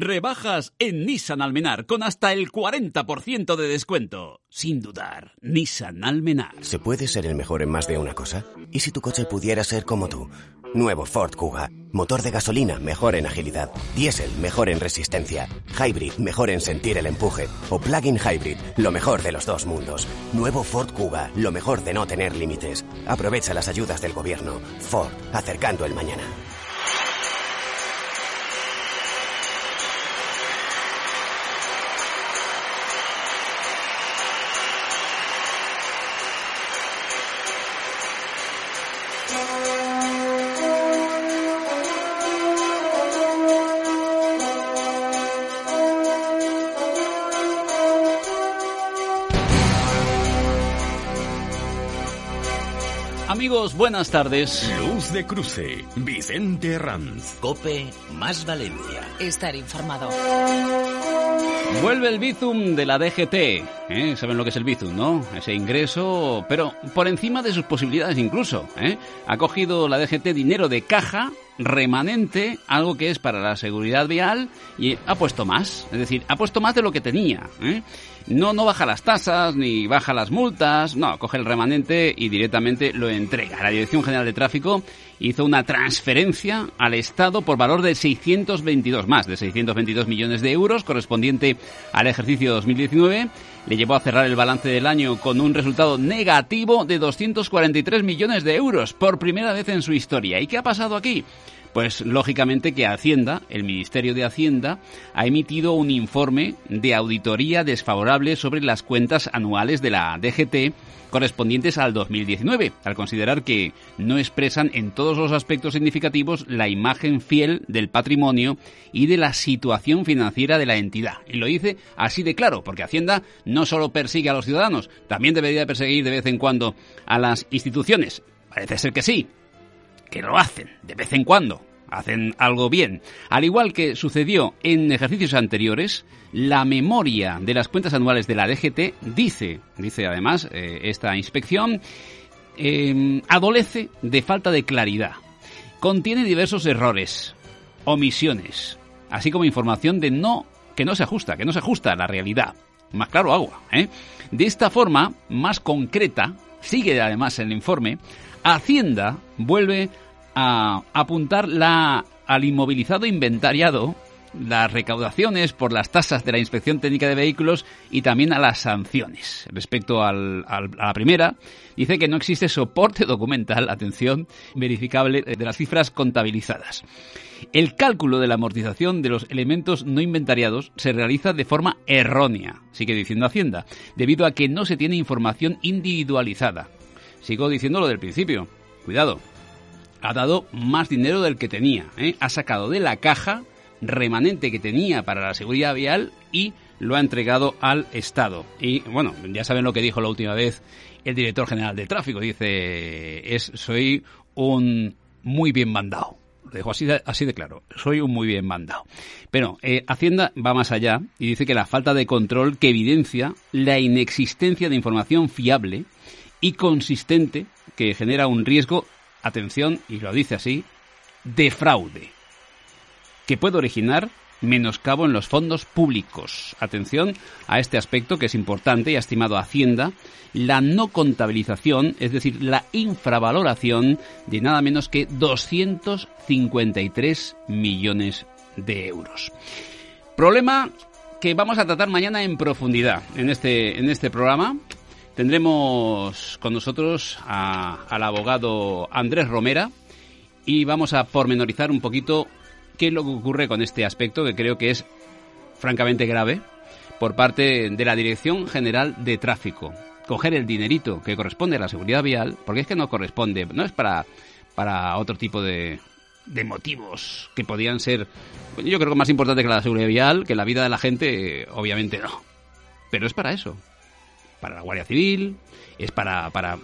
Rebajas en Nissan Almenar con hasta el 40% de descuento. Sin dudar, Nissan Almenar. ¿Se puede ser el mejor en más de una cosa? ¿Y si tu coche pudiera ser como tú? Nuevo Ford Kuga. Motor de gasolina, mejor en agilidad. Diésel, mejor en resistencia. Hybrid, mejor en sentir el empuje. O plug-in hybrid, lo mejor de los dos mundos. Nuevo Ford Kuga, lo mejor de no tener límites. Aprovecha las ayudas del gobierno. Ford, acercando el mañana. Amigos, buenas tardes. Luz de cruce, Vicente Ranz. Cope más Valencia. Estar informado. Vuelve el Bizum de la DGT. ¿eh? Saben lo que es el Bizum, ¿no? Ese ingreso, pero por encima de sus posibilidades incluso. ¿eh? Ha cogido la DGT dinero de caja remanente, algo que es para la seguridad vial, y ha puesto más. Es decir, ha puesto más de lo que tenía. ¿eh? No, no baja las tasas, ni baja las multas, no, coge el remanente y directamente lo entrega. La Dirección General de Tráfico hizo una transferencia al Estado por valor de 622 más, de 622 millones de euros, correspondiente al ejercicio 2019. Le llevó a cerrar el balance del año con un resultado negativo de 243 millones de euros, por primera vez en su historia. ¿Y qué ha pasado aquí? Pues lógicamente que Hacienda, el Ministerio de Hacienda, ha emitido un informe de auditoría desfavorable sobre las cuentas anuales de la DGT correspondientes al 2019, al considerar que no expresan en todos los aspectos significativos la imagen fiel del patrimonio y de la situación financiera de la entidad. Y lo dice así de claro, porque Hacienda no solo persigue a los ciudadanos, también debería perseguir de vez en cuando a las instituciones. Parece ser que sí, que lo hacen de vez en cuando, hacen algo bien. Al igual que sucedió en ejercicios anteriores, la memoria de las cuentas anuales de la DGT dice, dice además eh, esta inspección, eh, adolece de falta de claridad. Contiene diversos errores, omisiones, así como información de no que no se ajusta, que no se ajusta a la realidad. Más claro agua. ¿eh? De esta forma, más concreta, sigue además el informe, Hacienda vuelve a apuntar la, al inmovilizado inventariado, las recaudaciones por las tasas de la Inspección Técnica de Vehículos y también a las sanciones. Respecto al, a la primera, dice que no existe soporte documental, atención, verificable de las cifras contabilizadas. El cálculo de la amortización de los elementos no inventariados se realiza de forma errónea, sigue diciendo Hacienda, debido a que no se tiene información individualizada. Sigo diciendo lo del principio. Cuidado. Ha dado más dinero del que tenía. ¿eh? Ha sacado de la caja remanente que tenía para la seguridad vial y lo ha entregado al Estado. Y bueno, ya saben lo que dijo la última vez el director general de tráfico. Dice, es, soy un muy bien mandado. Lo dijo así así de claro. Soy un muy bien mandado. Pero eh, Hacienda va más allá y dice que la falta de control que evidencia la inexistencia de información fiable y consistente que genera un riesgo, atención, y lo dice así, de fraude, que puede originar menoscabo en los fondos públicos. Atención a este aspecto que es importante y ha estimado Hacienda la no contabilización, es decir, la infravaloración de nada menos que 253 millones de euros. Problema que vamos a tratar mañana en profundidad en este, en este programa. Tendremos con nosotros a, al abogado Andrés Romera y vamos a pormenorizar un poquito qué es lo que ocurre con este aspecto que creo que es francamente grave por parte de la Dirección General de Tráfico. Coger el dinerito que corresponde a la seguridad vial, porque es que no corresponde, no es para, para otro tipo de, de motivos que podían ser, yo creo que más importante que la seguridad vial, que la vida de la gente, obviamente no. Pero es para eso. Para la Guardia Civil, es para, para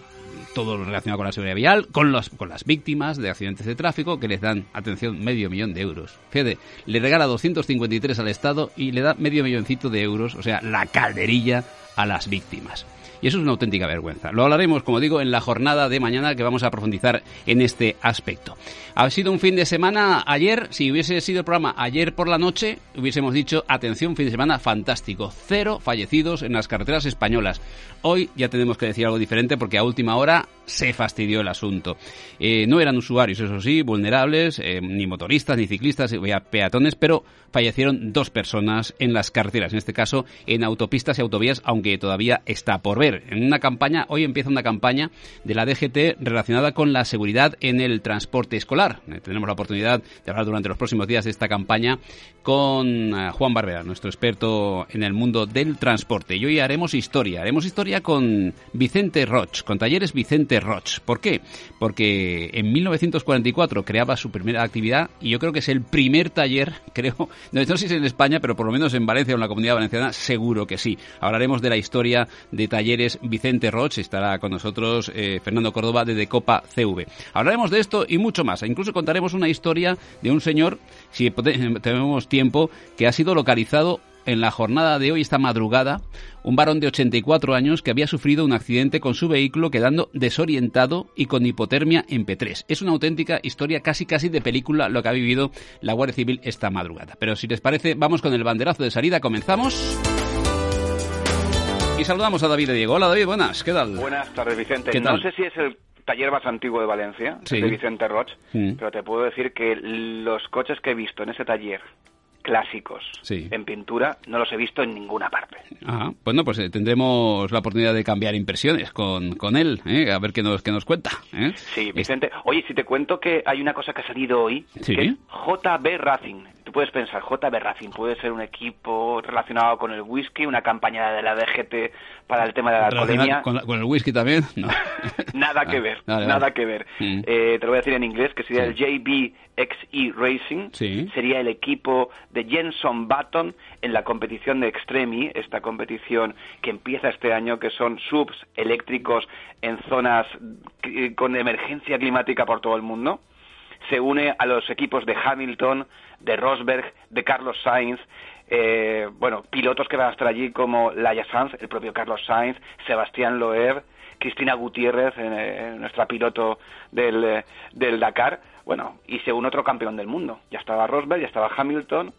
todo lo relacionado con la seguridad vial, con, los, con las víctimas de accidentes de tráfico, que les dan, atención, medio millón de euros. Fede, le regala 253 al Estado y le da medio milloncito de euros, o sea, la calderilla a las víctimas. Y eso es una auténtica vergüenza. Lo hablaremos, como digo, en la jornada de mañana que vamos a profundizar en este aspecto. Ha sido un fin de semana ayer, si hubiese sido el programa ayer por la noche, hubiésemos dicho, atención, fin de semana fantástico. Cero fallecidos en las carreteras españolas. Hoy ya tenemos que decir algo diferente porque a última hora se fastidió el asunto. Eh, no eran usuarios, eso sí, vulnerables, eh, ni motoristas, ni ciclistas, ni peatones, pero fallecieron dos personas en las carreteras, en este caso en autopistas y autovías, aunque todavía está por ver. En una campaña, hoy empieza una campaña de la DGT relacionada con la seguridad en el transporte escolar. Eh, tendremos la oportunidad de hablar durante los próximos días de esta campaña con Juan Barbera, nuestro experto en el mundo del transporte. Y hoy haremos historia, haremos historia con Vicente Roch, con talleres Vicente Roch. ¿Por qué? Porque en 1944 creaba su primera actividad y yo creo que es el primer taller, creo, no, sé si es en España, pero por lo menos en Valencia o en la comunidad valenciana, seguro que sí. Hablaremos de la historia de talleres Vicente Roch, estará con nosotros eh, Fernando Córdoba de Decopa CV. Hablaremos de esto y mucho más. Incluso contaremos una historia de un señor, si tenemos tiempo, que ha sido localizado en la jornada de hoy, esta madrugada, un varón de 84 años que había sufrido un accidente con su vehículo quedando desorientado y con hipotermia en P3. Es una auténtica historia casi casi de película lo que ha vivido la Guardia Civil esta madrugada. Pero si les parece, vamos con el banderazo de salida, comenzamos. Y saludamos a David y Diego. Hola David, buenas, ¿qué tal? Buenas tardes Vicente. ¿Qué tal? No sé si es el taller más antiguo de Valencia, Sí. de Vicente Roch, Mm. pero te puedo decir que los coches que he visto en ese taller clásicos Sí. en pintura no los he visto en ninguna parte. Ajá. Bueno, pues eh, tendremos la oportunidad de cambiar impresiones con, con él, ¿eh? a ver qué nos, qué nos cuenta. ¿eh? Sí, Vicente. Oye, si te cuento que hay una cosa que ha salido hoy, Sí. que es JB Racing. Puedes pensar, JB Racing puede ser un equipo relacionado con el whisky, una campaña de la DGT para el tema de la alcoholemia. Con, la- con el whisky también? No. Nada que Ah, ver, vale, nada vale. que ver. Mm. Eh, te lo voy a decir en inglés, que sería Sí. el JBXE Racing. Sí. Sería el equipo de Jenson Button en la competición de Extremi, esta competición que empieza este año, que son subs eléctricos en zonas eh, con emergencia climática por todo el mundo. Se une a los equipos de Hamilton, de Rosberg, de Carlos Sainz, eh, bueno, pilotos que van a estar allí como Laia Sanz, el propio Carlos Sainz, Sebastián Loeb, Cristina Gutiérrez, eh, nuestra piloto del, eh, del Dakar, bueno, y se une otro campeón del mundo. Ya estaba Rosberg, ya estaba Hamilton,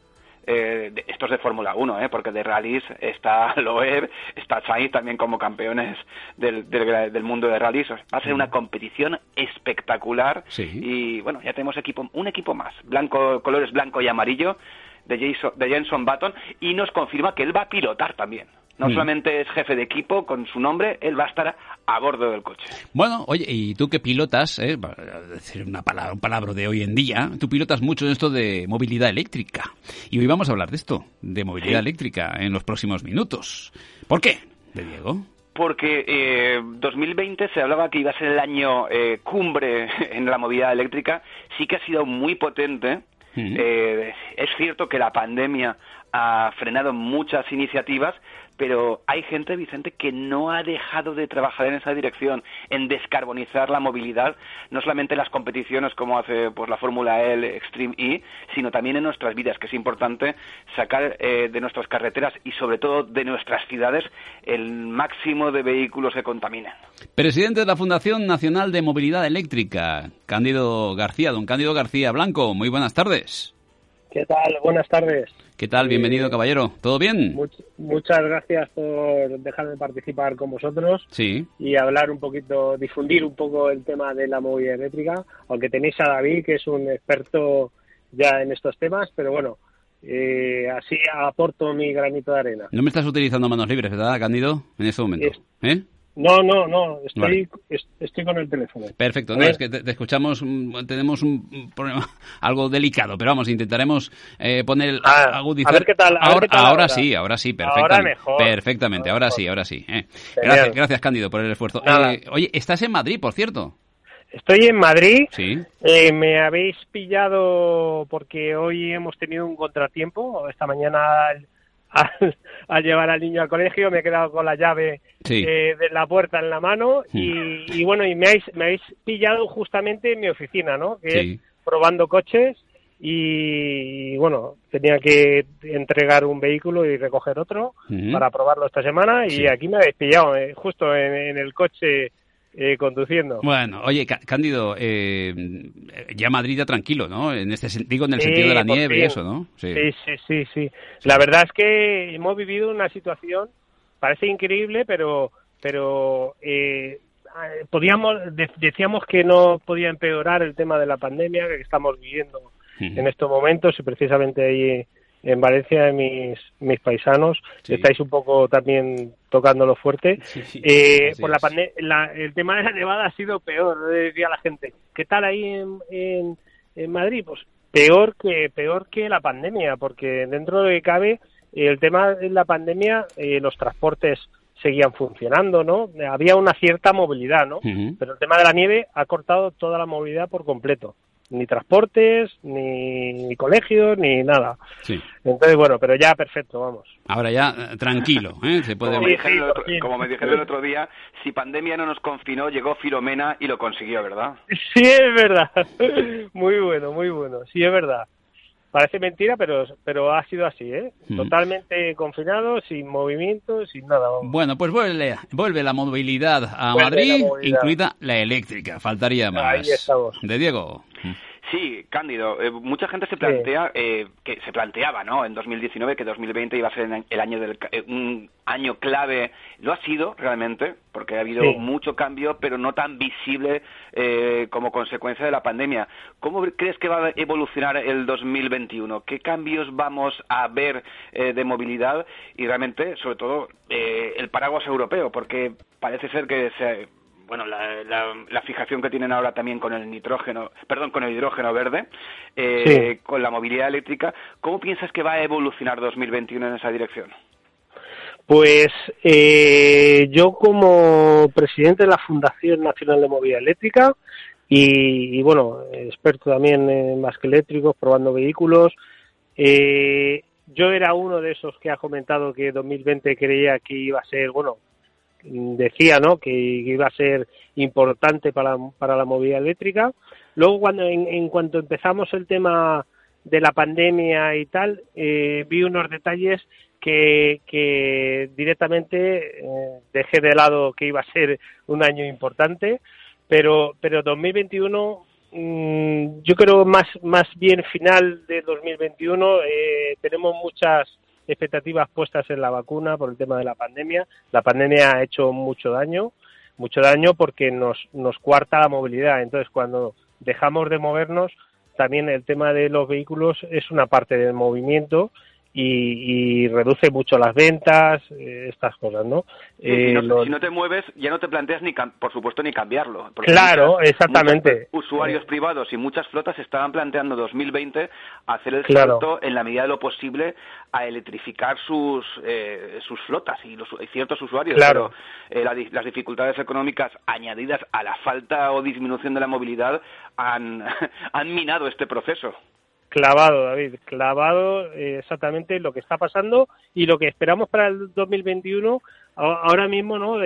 eh, de- estos de Fórmula 1, ¿eh? porque de rallies está Loeb, está Sainz también como campeones del, del, del mundo de rallies. Va a ser una competición espectacular Sí. y bueno, ya tenemos equipo, un equipo más, blanco, colores blanco y amarillo de, Jason, de Jenson Button y nos confirma que él va a pilotar también. No Mm. solamente es jefe de equipo con su nombre, él va a estar a bordo del coche. Bueno, oye, y tú que pilotas, eh, para decir una palabra, un palabra de hoy en día, tú pilotas mucho en esto de movilidad eléctrica. Y hoy vamos a hablar de esto, de movilidad Sí. eléctrica, en los próximos minutos. ¿Por qué? De Diego. Porque eh, 2020 se hablaba que iba a ser el año eh, cumbre en la movilidad eléctrica. Sí que ha sido muy potente. Mm. Eh, es cierto que la pandemia ha frenado muchas iniciativas, pero hay gente, Vicente, que no ha dejado de trabajar en esa dirección, en descarbonizar la movilidad, no solamente en las competiciones como hace pues la Fórmula L, Extreme E, sino también en nuestras vidas, que es importante sacar eh, de nuestras carreteras y sobre todo de nuestras ciudades el máximo de vehículos que contaminan. Presidente de la Fundación Nacional de Movilidad Eléctrica, Cándido García, don Cándido García Blanco, muy buenas tardes. ¿Qué tal? Buenas tardes. ¿Qué tal? Bienvenido, Eh, caballero. ¿Todo bien? Much- muchas gracias por dejarme participar con vosotros Sí. y hablar un poquito, difundir un poco el tema de la movilidad eléctrica, aunque tenéis a David, que es un experto ya en estos temas, pero bueno, eh, así aporto mi granito de arena. No me estás utilizando manos libres, ¿verdad, Cándido? En este momento. Es- ¿Eh? No, no, no, estoy, Vale. estoy con el teléfono. Perfecto, no, es que te, te escuchamos, mm, tenemos un problema algo delicado, pero vamos, intentaremos eh, poner, el- Ah, agudizar. a ver qué tal, a ver ahora, qué tal ahora ahora. sí, ahora sí, Ahora perfectamente. mejor. Perfectamente, ahora Ahora sí, ahora sí. eh. Gracias, gracias, Cándido, por el esfuerzo. Eh, oye, estás en Madrid, por cierto. Estoy en Madrid. Sí. Eh, me habéis pillado porque hoy hemos tenido un contratiempo. Esta mañana a, llevar al niño al colegio, me he quedado con la llave eh, de la puerta en la mano y, bueno, y me habéis, me habéis pillado justamente en mi oficina, ¿no? Que es probando coches y, bueno, tenía que entregar un vehículo y recoger otro para probarlo esta semana y aquí me habéis pillado eh, justo en el coche eh, conduciendo. Bueno, oye, Cándido, eh, ya Madrid ya tranquilo, ¿no? En este sentido, en el sentido de la nieve y eso, ¿no? Sí. sí. sí, sí, La verdad es que hemos vivido una situación, parece increíble, pero, pero eh, podíamos, decíamos que no podía empeorar el tema de la pandemia que estamos viviendo en estos momentos y precisamente ahí en Valencia, mis, mis paisanos, estáis un poco también tocándolo fuerte. eh, por la, el tema de la nevada ha sido peor, decía la gente. ¿Qué tal ahí en, en, Madrid? Pues peor que peor que la pandemia, porque dentro de lo que cabe, el tema de la pandemia, eh, los transportes seguían funcionando, ¿no? Había una cierta movilidad, ¿no? Pero el tema de la nieve ha cortado toda la movilidad por completo ni transportes, ni, colegios, ni nada. Sí. Entonces, bueno, pero ya perfecto, vamos. Ahora ya eh, tranquilo, ¿eh? Se puede... como, me dijeron el otro día, si pandemia no nos confinó, llegó Filomena y lo consiguió, ¿verdad? Sí, es verdad. muy bueno, muy bueno. Sí, es verdad. Parece mentira, pero, pero ha sido así, ¿eh? Totalmente confinado, sin movimiento, sin nada. Bueno, pues vuelve, vuelve la movilidad a Madrid, incluida la eléctrica. Faltaría más. Ahí estamos. De Diego. Sí, Cándido. Eh, mucha gente se plantea eh, que se planteaba, ¿no? En 2019 que 2020 iba a ser el año del eh, un año clave. Lo ha sido realmente, porque ha habido mucho cambio, pero no tan visible como consecuencia de la pandemia. ¿Cómo crees que va a evolucionar el 2021? ¿Qué cambios vamos a ver de movilidad y realmente, sobre todo, el paraguas europeo? Porque parece ser que se bueno, la, la, fijación que tienen ahora también con el nitrógeno, perdón, con el hidrógeno verde, eh, con la movilidad eléctrica, ¿cómo piensas que va a evolucionar 2021 en esa dirección? Pues eh, yo como presidente de la Fundación Nacional de Movilidad Eléctrica y, bueno, experto también en más que eléctricos, probando vehículos, eh, yo era uno de esos que ha comentado que 2020 creía que iba a ser, bueno, decía ¿no? que iba a ser importante para, para la movilidad eléctrica. Luego, cuando en, cuanto empezamos el tema de la pandemia y tal, eh, vi unos detalles que, que directamente eh, dejé de lado que iba a ser un año importante, pero, pero 2021 mm, yo creo más, más bien final de 2021 eh, tenemos muchas expectativas puestas en la vacuna por el tema de la pandemia. La pandemia ha hecho mucho daño, mucho daño porque nos, nos cuarta la movilidad. Entonces, cuando dejamos de movernos, también el tema de los vehículos es una parte del movimiento y, reduce mucho las ventas, eh, estas cosas, ¿no? Eh, si, no te mueves, ya no te planteas, ni por supuesto, ni cambiarlo. Claro, exactamente. usuarios eh. privados y muchas flotas estaban planteando 2020 hacer el salto, en la medida de lo posible, a electrificar sus, sus flotas y, los, ciertos usuarios. Claro. Pero las dificultades económicas añadidas a la falta o disminución de la movilidad han, han minado este proceso. Clavado, David, clavado eh, exactamente lo que está pasando y lo que esperamos para el 2021. Ahora mismo, ¿no?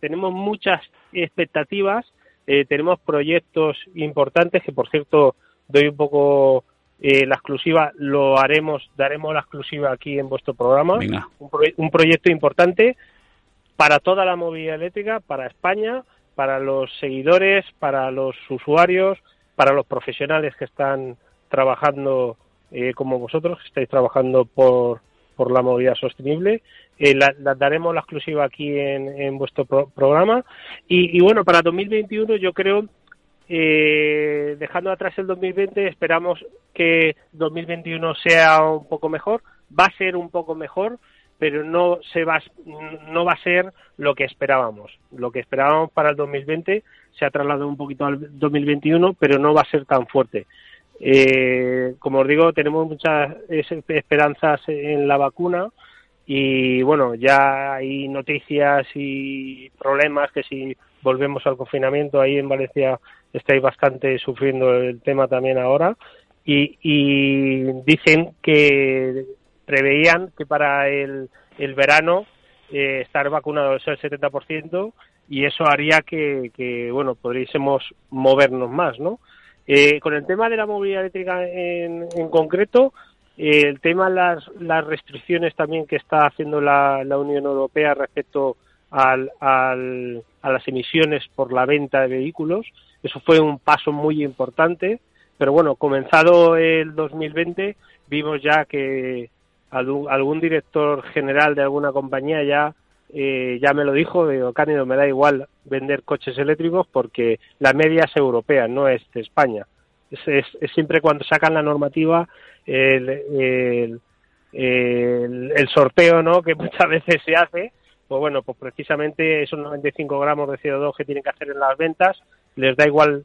tenemos muchas expectativas, eh, tenemos proyectos importantes que, por cierto, doy un poco eh, la exclusiva, lo haremos, daremos la exclusiva aquí en vuestro programa. Un, un proyecto importante para toda la movilidad eléctrica, para España, para los seguidores, para los usuarios, para los profesionales que están trabajando eh, como vosotros, que estáis trabajando por, por la movilidad sostenible. Eh, la, daremos la exclusiva aquí en, en vuestro programa. Y, bueno, para 2021 yo creo, eh, dejando atrás el 2020, esperamos que 2021 sea un poco mejor. Va a ser un poco mejor, pero no se va no va a ser lo que esperábamos. Lo que esperábamos para el 2020 se ha trasladado un poquito al 2021, pero no va a ser tan fuerte. Eh, como os digo, tenemos muchas esperanzas en la vacuna y bueno, ya hay noticias y problemas que si volvemos al confinamiento ahí en Valencia estáis bastante sufriendo el tema también ahora y, dicen que preveían que para el, verano eh, estar vacunados el 70% y eso haría que, que bueno, podríamos movernos más, ¿no? Eh, con el tema de la movilidad eléctrica en, en concreto, eh, el tema de las, restricciones también que está haciendo la, Unión Europea respecto al, a las emisiones por la venta de vehículos, eso fue un paso muy importante, pero bueno, comenzado el 2020, vimos ya que algún director general de alguna compañía ya eh, ya me lo dijo, digo, Cánido, me da igual vender coches eléctricos porque la media es europea, no es de España. Es, es, siempre cuando sacan la normativa el, el, el, el sorteo ¿no? que muchas veces se hace, pues bueno, pues precisamente esos 95 gramos de CO2 que tienen que hacer en las ventas, les da igual,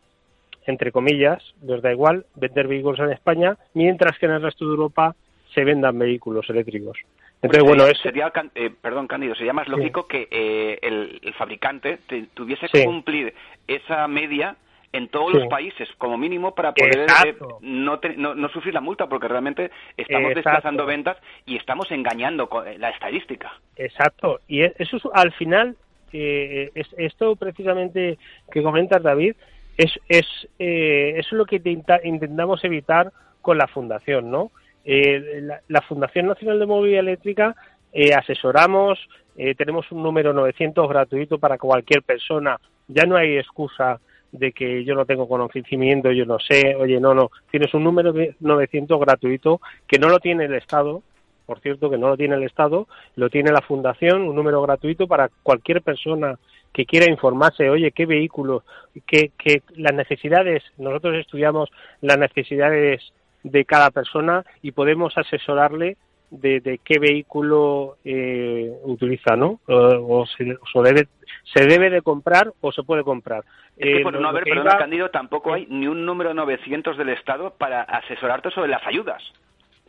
entre comillas, les da igual vender vehículos en España, mientras que en el resto de Europa se vendan vehículos eléctricos. Entonces, bueno, sería, es, sería eh, perdón, Cándido, sería más lógico que eh, el, el fabricante te- tuviese Sí. que cumplir esa media en todos Sí. los países, como mínimo, para poder eh, no, te- no, no sufrir la multa, porque realmente estamos Exacto. desplazando ventas y estamos engañando con eh, la estadística. Exacto, y e- eso es, al final, eh, es, esto precisamente que comentas, David, es, es, eh, eso es lo que intenta- intentamos evitar con la Fundación, ¿no? Eh, la, la Fundación Nacional de Movilidad Eléctrica eh, asesoramos, eh, tenemos un número 900 gratuito para cualquier persona, ya no hay excusa de que yo no tengo conocimiento, yo no sé, oye, no, no, tienes un número de 900 gratuito que no lo tiene el Estado, por cierto, que no lo tiene el Estado, lo tiene la Fundación, un número gratuito para cualquier persona que quiera informarse, oye, qué vehículo, qué, qué las necesidades, nosotros estudiamos las necesidades de cada persona y podemos asesorarle de, de qué vehículo eh, utiliza, ¿no? O, o se, o debe, se debe de comprar o se puede comprar. Es que Eh, por no haber, perdona, iba- Cándido, tampoco hay ni un número 900 del Estado para asesorarte sobre las ayudas.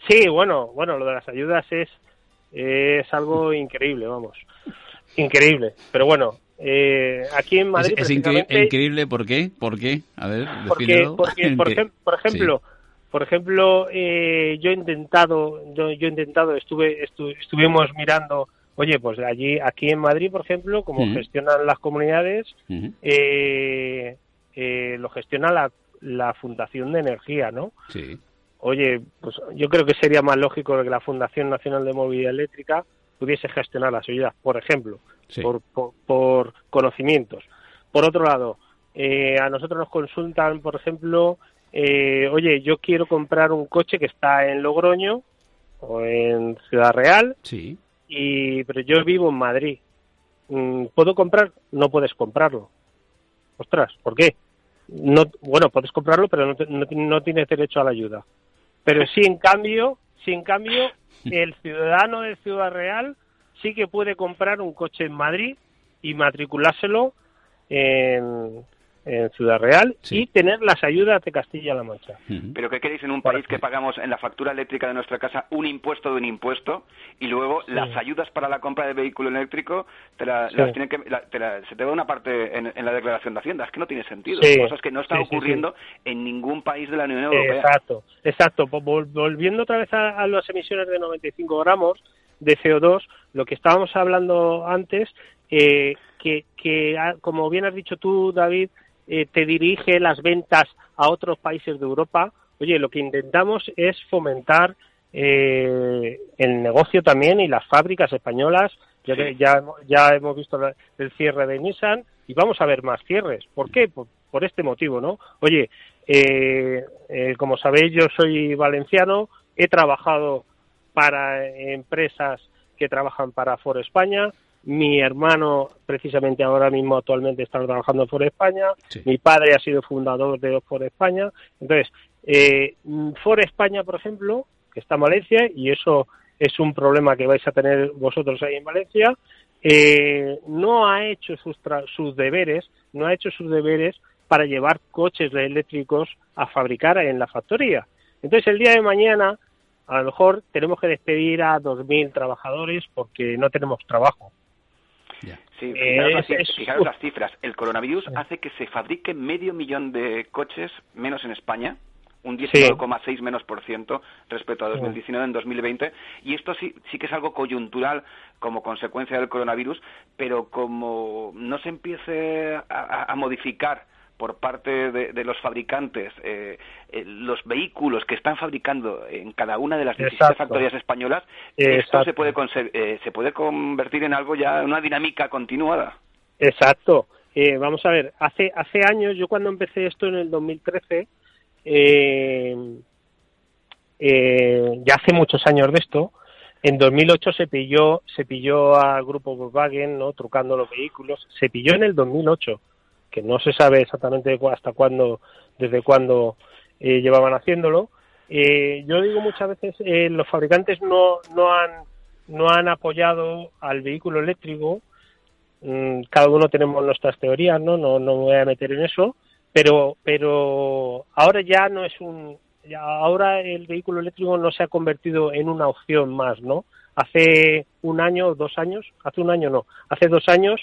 Sí, bueno, bueno, lo de las ayudas es es algo increíble, vamos, increíble. Pero bueno, eh, aquí en Madrid es increíble, ¿por qué? ¿Por qué? A ver, porque, porque por, ¿Qué? ejem- por ejemplo, eh, yo he intentado, yo, yo he intentado, estuve, estu- estuvimos mirando, oye, pues allí, aquí en Madrid, por ejemplo, como gestionan las comunidades, eh, eh, lo gestiona la, la Fundación de Energía, ¿no? Sí. oye, pues yo creo que sería más lógico que la Fundación Nacional de Movilidad Eléctrica pudiese gestionar las ayudas, por ejemplo, Sí. por, por, por conocimientos. Por otro lado, eh, a nosotros nos consultan, por ejemplo, eh, oye, yo quiero comprar un coche que está en Logroño o en Ciudad Real, Sí. y pero yo vivo en Madrid. Mm, ¿Puedo comprar? No puedes comprarlo. Ostras, ¿por qué? No, bueno, puedes comprarlo, pero no, no, no tienes derecho a la ayuda. Pero sí, en cambio, sí, en cambio, el ciudadano de Ciudad Real sí que puede comprar un coche en Madrid y matriculárselo en, en Ciudad Real Sí. y tener las ayudas de Castilla-La Mancha. Pero ¿qué queréis en un país que pagamos en la factura eléctrica de nuestra casa un impuesto de un impuesto y luego las ayudas para la compra de vehículo eléctrico te la- Sí. las tienen que, la- te la- se te da una parte en, en la declaración de Hacienda? Es que no tiene sentido. Sí. Cosas que no están Sí, sí, sí. ocurriendo en ningún país de la Unión Europea. Exacto, exacto. Volviendo otra vez a, a las emisiones de 95 gramos de CO2, lo que estábamos hablando antes, eh, que, que ah, como bien has dicho tú, David, eh, te dirige las ventas a otros países de Europa. Oye, lo que intentamos es fomentar eh, el negocio también y las fábricas españolas. Ya, que- ya, ya hemos visto el cierre de Nissan y vamos a ver más cierres. ¿Por qué? Por, por este motivo, ¿no? Oye, eh, eh, como sabéis, yo soy valenciano, he trabajado para empresas que trabajan para Ford España. Mi hermano, precisamente ahora mismo, actualmente está trabajando en Ford España. Sí. Mi padre ha sido fundador de Ford España. Entonces, eh, Ford España, por ejemplo, que está en Valencia, y eso es un problema que vais a tener vosotros ahí en Valencia, eh, no ha hecho sus, tra- sus deberes, no ha hecho sus deberes para llevar coches eléctricos a fabricar en la factoría. Entonces, el día de mañana, a lo mejor tenemos que despedir a 2.000 trabajadores porque no tenemos trabajo. Sí, Eh, fijaros, las, es- es- fijaros las cifras. El coronavirus hace que se fabrique medio millón de coches menos en España un 19,6 menos por ciento respecto a 2019 en 2020. Y esto sí, sí que es algo coyuntural como consecuencia del coronavirus, pero como no se empiece a, a modificar por parte de, los fabricantes eh, eh, los vehículos que están fabricando en cada una de las 17 factorías españolas, esto se puede, eh, se puede convertir en algo ya, una dinámica continuada. Exacto. vamos a ver, hace, hace años, yo cuando empecé esto en el 2013, ya hace muchos años de esto, en 2008 se pilló, se pilló al grupo Volkswagen, ¿no? trucando los vehículos, se pilló en el 2008 que no se sabe exactamente hasta cuándo, desde cuándo eh, llevaban haciéndolo. Eh, yo digo muchas veces, eh, los fabricantes no, no, han, no han apoyado al vehículo eléctrico. Mm, cada uno tenemos nuestras teorías, ¿no? No, no me voy a meter en eso. Pero, pero ahora ya no es un, ahora el vehículo eléctrico no se ha convertido en una opción más, ¿no? Hace un año, dos años, hace un año no, hace dos años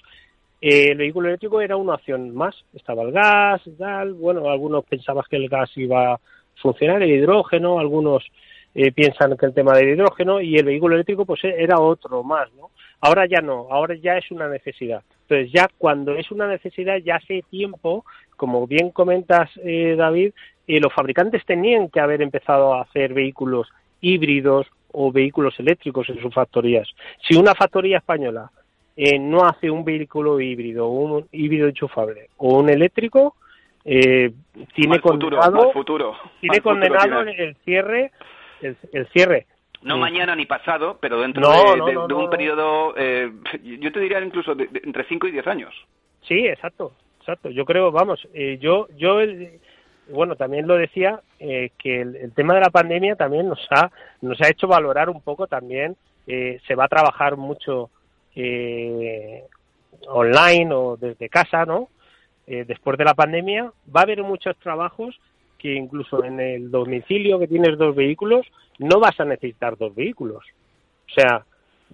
el vehículo eléctrico era una opción más. Estaba el gas y tal. Bueno, algunos pensaban que el gas iba a funcionar, el hidrógeno, algunos eh, piensan que el tema del hidrógeno y el vehículo eléctrico pues era otro más, ¿no? Ahora ya no, ahora ya es una necesidad. Entonces ya cuando es una necesidad, ya hace tiempo, como bien comentas eh, David, eh, los fabricantes tenían que haber empezado a hacer vehículos híbridos o vehículos eléctricos en sus factorías. Si una factoría española eh, no hace un vehículo híbrido, un híbrido enchufable o un eléctrico, eh, tiene condenado, futuro, tiene condenado el cierre, el, cierre. No mañana ni pasado, pero dentro de, un periodo, eh, yo te diría incluso entre 5 y 10 años. Sí, exacto, exacto. Yo creo, vamos, eh, yo, yo, bueno, también lo decía, que el, tema de la pandemia también nos ha, nos ha hecho valorar un poco también, se va a trabajar mucho eh, online o desde casa, ¿no? Eh, después de la pandemia, va a haber muchos trabajos que incluso en el domicilio que tienes dos vehículos, no vas a necesitar dos vehículos. O sea,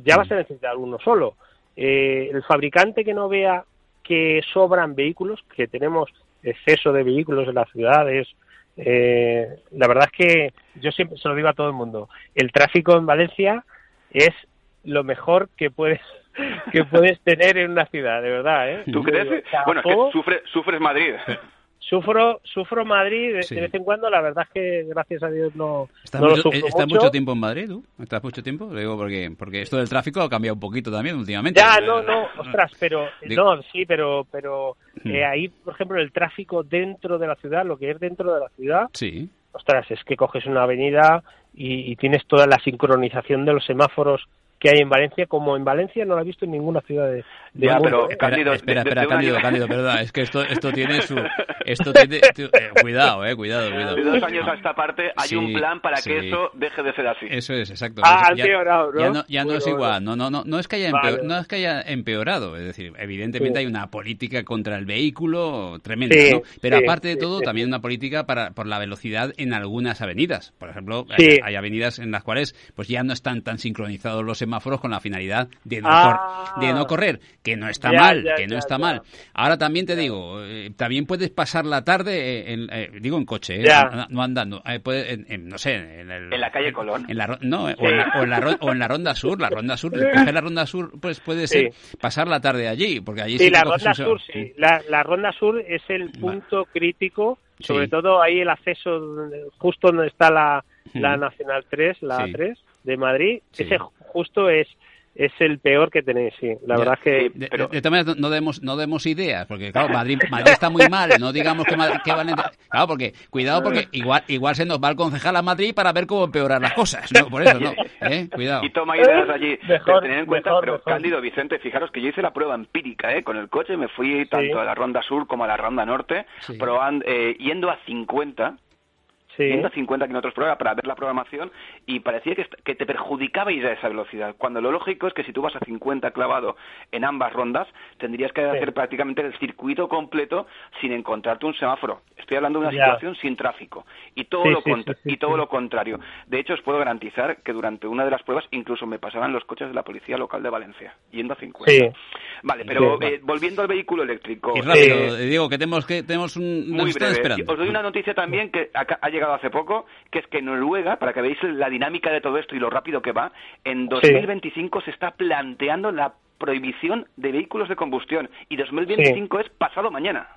ya vas a mm. necesitar uno solo. Eh, el fabricante que no vea que sobran vehículos, que tenemos exceso de vehículos en las ciudades, eh, la verdad es que yo siempre se lo digo a todo el mundo, el tráfico en Valencia es lo mejor que puedes que puedes tener en una ciudad, de verdad, ¿eh? ¿Tú crees? Bueno, es que sufres Madrid. Sufro, sufro Madrid de, vez en cuando, la verdad es que gracias a Dios no, ¿Estás no mucho, lo ¿Estás mucho tiempo en Madrid tú? ¿Estás mucho tiempo? Lo digo porque, porque esto del tráfico ha cambiado un poquito también últimamente. Ya, no, no, ostras, pero, no, sí, pero, pero hmm. eh, ahí, por ejemplo, el tráfico dentro de la ciudad, lo que es dentro de la ciudad, sí. ostras, es que coges una avenida y, y tienes toda la sincronización de los semáforos que hay en Valencia, como en Valencia no la he visto en ninguna ciudad de, de pero, ¿eh? Cándido, espera, espera, Cándido, Cándido, perdón, es que esto, esto tiene su... Esto tiene, eh, cuidado, eh, cuidado, cuidado. De dos años a esta parte hay un plan para que eso deje de ser así. Eso es, exacto. Ah, ya, empeorado, ¿no? Ya no, ya no es igual, no, no, no, no es que haya, empeorado, no es que haya empeorado, es decir, evidentemente hay una política contra el vehículo tremenda, ¿no? Pero aparte de todo, también una política para, por la velocidad en algunas avenidas. Por ejemplo, hay, hay, avenidas en las cuales pues ya no están tan sincronizados los semáforos con la finalidad de no, ah. de no correr, que no está mal, que no está mal. Ahora también te digo, eh, también puedes pasar la tarde, en, eh, digo en coche, eh, no, andando, no sé, en, la calle Colón. En la, no, o, en la, o, en la, Ronda Sur, la Ronda Sur, la Ronda Sur, pues puede ser pasar la tarde allí, porque allí sí, la Ronda Sur, sí. La, Ronda Sur es el punto crítico, sobre todo ahí el acceso justo donde está la, la Nacional 3, la 3 de Madrid, ese justo es es el peor que tenéis, sí. La verdad que... De, pero... no demos, no demos ideas, porque claro, Madrid, Madrid está muy mal, no digamos que, que van a... Claro, porque, cuidado, porque igual, igual se nos va el concejal a Madrid para ver cómo empeorar las cosas, ¿no? Por eso, ¿no? ¿Eh? Cuidado. Y toma ideas allí. Mejor, pero en cuenta, pero Cándido, Vicente, fijaros que yo hice la prueba empírica, ¿eh? Con el coche me fui tanto a la Ronda Sur como a la Ronda Norte, probando, eh, yendo a 50 sí. 150 kilómetros por hora para ver la programación y parecía que, que te perjudicaba ir a esa velocidad, cuando lo lógico es que si tú vas a 50 clavado en ambas rondas, tendrías que hacer prácticamente el circuito completo sin encontrarte un semáforo. Estoy hablando de una situación sin tráfico y todo, lo, y todo lo contrario. De hecho, os puedo garantizar que durante una de las pruebas incluso me pasaban los coches de la policía local de Valencia, yendo a 50. Vale, pero eh, volviendo al vehículo eléctrico. Y rápido, digo que tenemos, que tenemos un... Muy breve. Os doy una noticia también que ha llegado publicado hace poco, que es que Noruega, para que veáis la dinámica de todo esto y lo rápido que va, en 2025 se está planteando la prohibición de vehículos de combustión y 2025 es pasado mañana.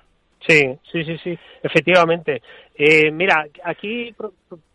Sí, sí, sí, sí, efectivamente. Eh, mira, aquí,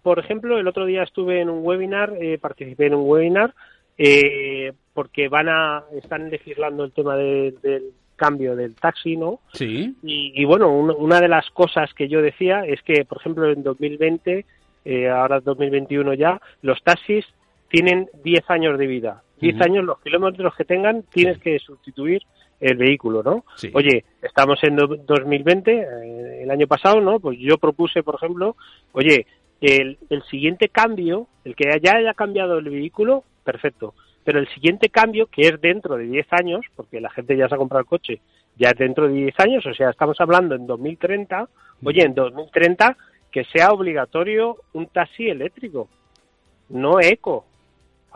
por, ejemplo, el otro día estuve en un webinar, eh, participé en un webinar, eh, porque van a, están legislando el tema del cambio del taxi, ¿no? Sí. Y, bueno, una de las cosas que yo decía es que, por ejemplo, en 2020, eh, ahora 2021 ya, los taxis tienen 10 años de vida. 10 años, los kilómetros que tengan, tienes que sustituir el vehículo, ¿no? Oye, estamos en 2020, eh, el año pasado, ¿no? Pues yo propuse, por ejemplo, oye, el, el siguiente cambio, el que ya haya cambiado el vehículo, perfecto. Pero el siguiente cambio, que es dentro de 10 años, porque la gente ya se ha comprado el coche, ya es dentro de 10 años, o sea, estamos hablando en 2030, oye, en 2030 que sea obligatorio un taxi eléctrico, no eco,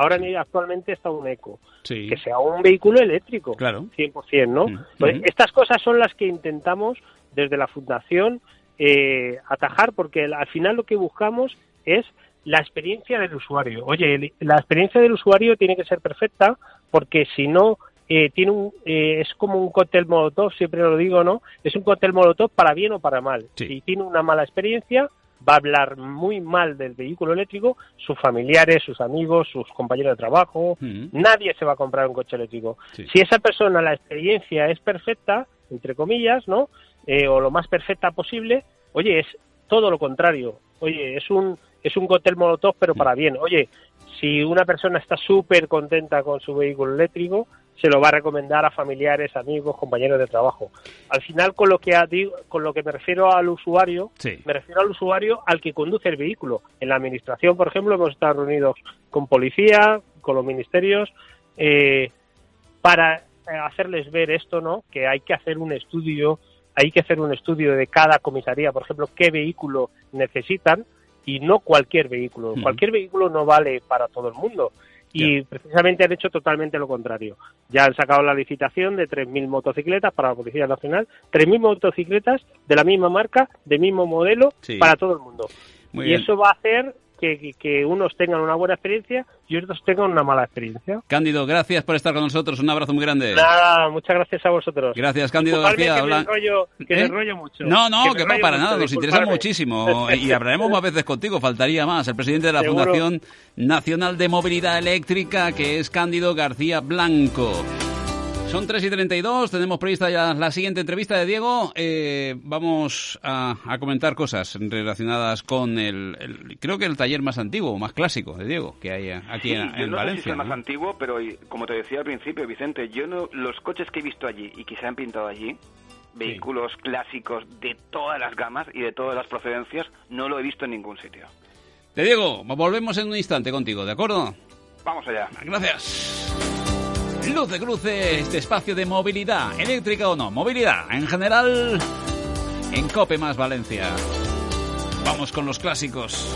Ahora actualmente está un eco. Que sea un vehículo eléctrico. Claro. 100%, ¿no? Pues estas cosas son las que intentamos desde la Fundación eh, atajar porque al final lo que buscamos es la experiencia del usuario. Oye, la experiencia del usuario tiene que ser perfecta porque si no eh, tiene un, eh, es como un cóctel molotov, siempre lo digo, ¿no? Es un cóctel molotov para bien o para mal. Si tiene una mala experiencia, va a hablar muy mal del vehículo eléctrico, sus familiares, sus amigos, sus compañeros de trabajo, nadie se va a comprar un coche eléctrico. Si esa persona la experiencia es perfecta, entre comillas, ¿no? Eh, o lo más perfecta posible, oye, es todo lo contrario. Oye, es un es un cóctel molotov pero para bien. Oye, si una persona está súper contenta con su vehículo eléctrico, se lo va a recomendar a familiares, amigos, compañeros de trabajo. Al final, con lo que digo, con lo que me refiero al usuario, me refiero al usuario al que conduce el vehículo. En la administración, por ejemplo, hemos estado reunidos con policía, con los ministerios, eh, para eh, hacerles ver esto, ¿no? Que hay que hacer un estudio, hay que hacer un estudio de cada comisaría, por ejemplo, qué vehículo necesitan y no cualquier vehículo. Cualquier vehículo no vale para todo el mundo y precisamente han hecho totalmente lo contrario. Ya han sacado la licitación de 3.000 motocicletas para la Policía Nacional, 3.000 motocicletas de la misma marca, de mismo modelo, para todo el mundo. y eso va a hacer que, unos tengan una buena experiencia y otros tengan una mala experiencia. Cándido, gracias por estar con nosotros. Un abrazo muy grande. Nada, muchas gracias a vosotros. Gracias, Cándido García. Que, ¿Eh? mucho. No, no, que, no para nada. Nos interesa muchísimo y hablaremos más veces contigo. Faltaría más. El presidente de la Fundación Nacional de Movilidad Eléctrica, que es Cándido García Blanco. Son 3 y 32, tenemos prevista ya la siguiente entrevista de Diego. Eh, vamos a, comentar cosas relacionadas con el, creo que el taller más antiguo, más clásico de Diego que hay aquí en, yo no Valencia. Sé si es el más antiguo, pero como te decía al principio, Vicente, yo no, los coches que he visto allí y que se han pintado allí, vehículos clásicos de todas las gamas y de todas las procedencias, no lo he visto en ningún sitio. Te Diego, volvemos en un instante contigo, ¿de acuerdo? Vamos allá. Gracias. Luz de cruce, este espacio de movilidad, eléctrica o no, movilidad en general en Cope más Valencia. Vamos con los clásicos.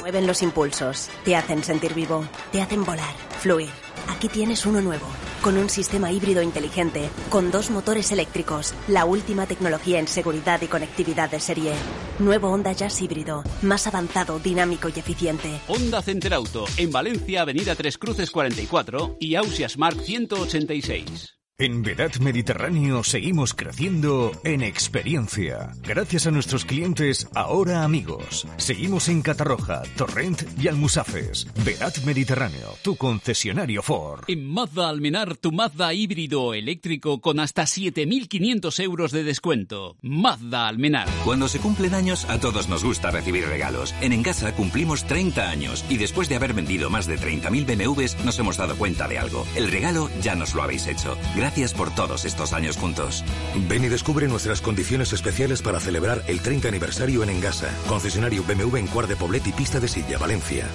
Mueven los impulsos, te hacen sentir vivo, te hacen volar, fluir. Aquí tienes uno nuevo con un sistema híbrido inteligente, con dos motores eléctricos, la última tecnología en seguridad y conectividad de serie. Nuevo Honda Jazz híbrido, más avanzado, dinámico y eficiente. Honda Center Auto, en Valencia, Avenida Tres Cruces 44 y Ausia Smart 186. En Vedat Mediterráneo seguimos creciendo en experiencia. Gracias a nuestros clientes, ahora amigos. Seguimos en Catarroja, Torrent y Almusafes. Vedat Mediterráneo, tu concesionario Ford. En Mazda Almenar, tu Mazda híbrido eléctrico con hasta 7.500 euros de descuento. Mazda Almenar. Cuando se cumplen años, a todos nos gusta recibir regalos. En Engasa cumplimos 30 años y después de haber vendido más de 30.000 BMWs, nos hemos dado cuenta de algo. El regalo ya nos lo habéis hecho. Gracias por todos estos años juntos. Ven y descubre nuestras condiciones especiales para celebrar el 30 aniversario en Engasa. Concesionario BMW en Cuart de Poblet y Pista de Silla, Valencia.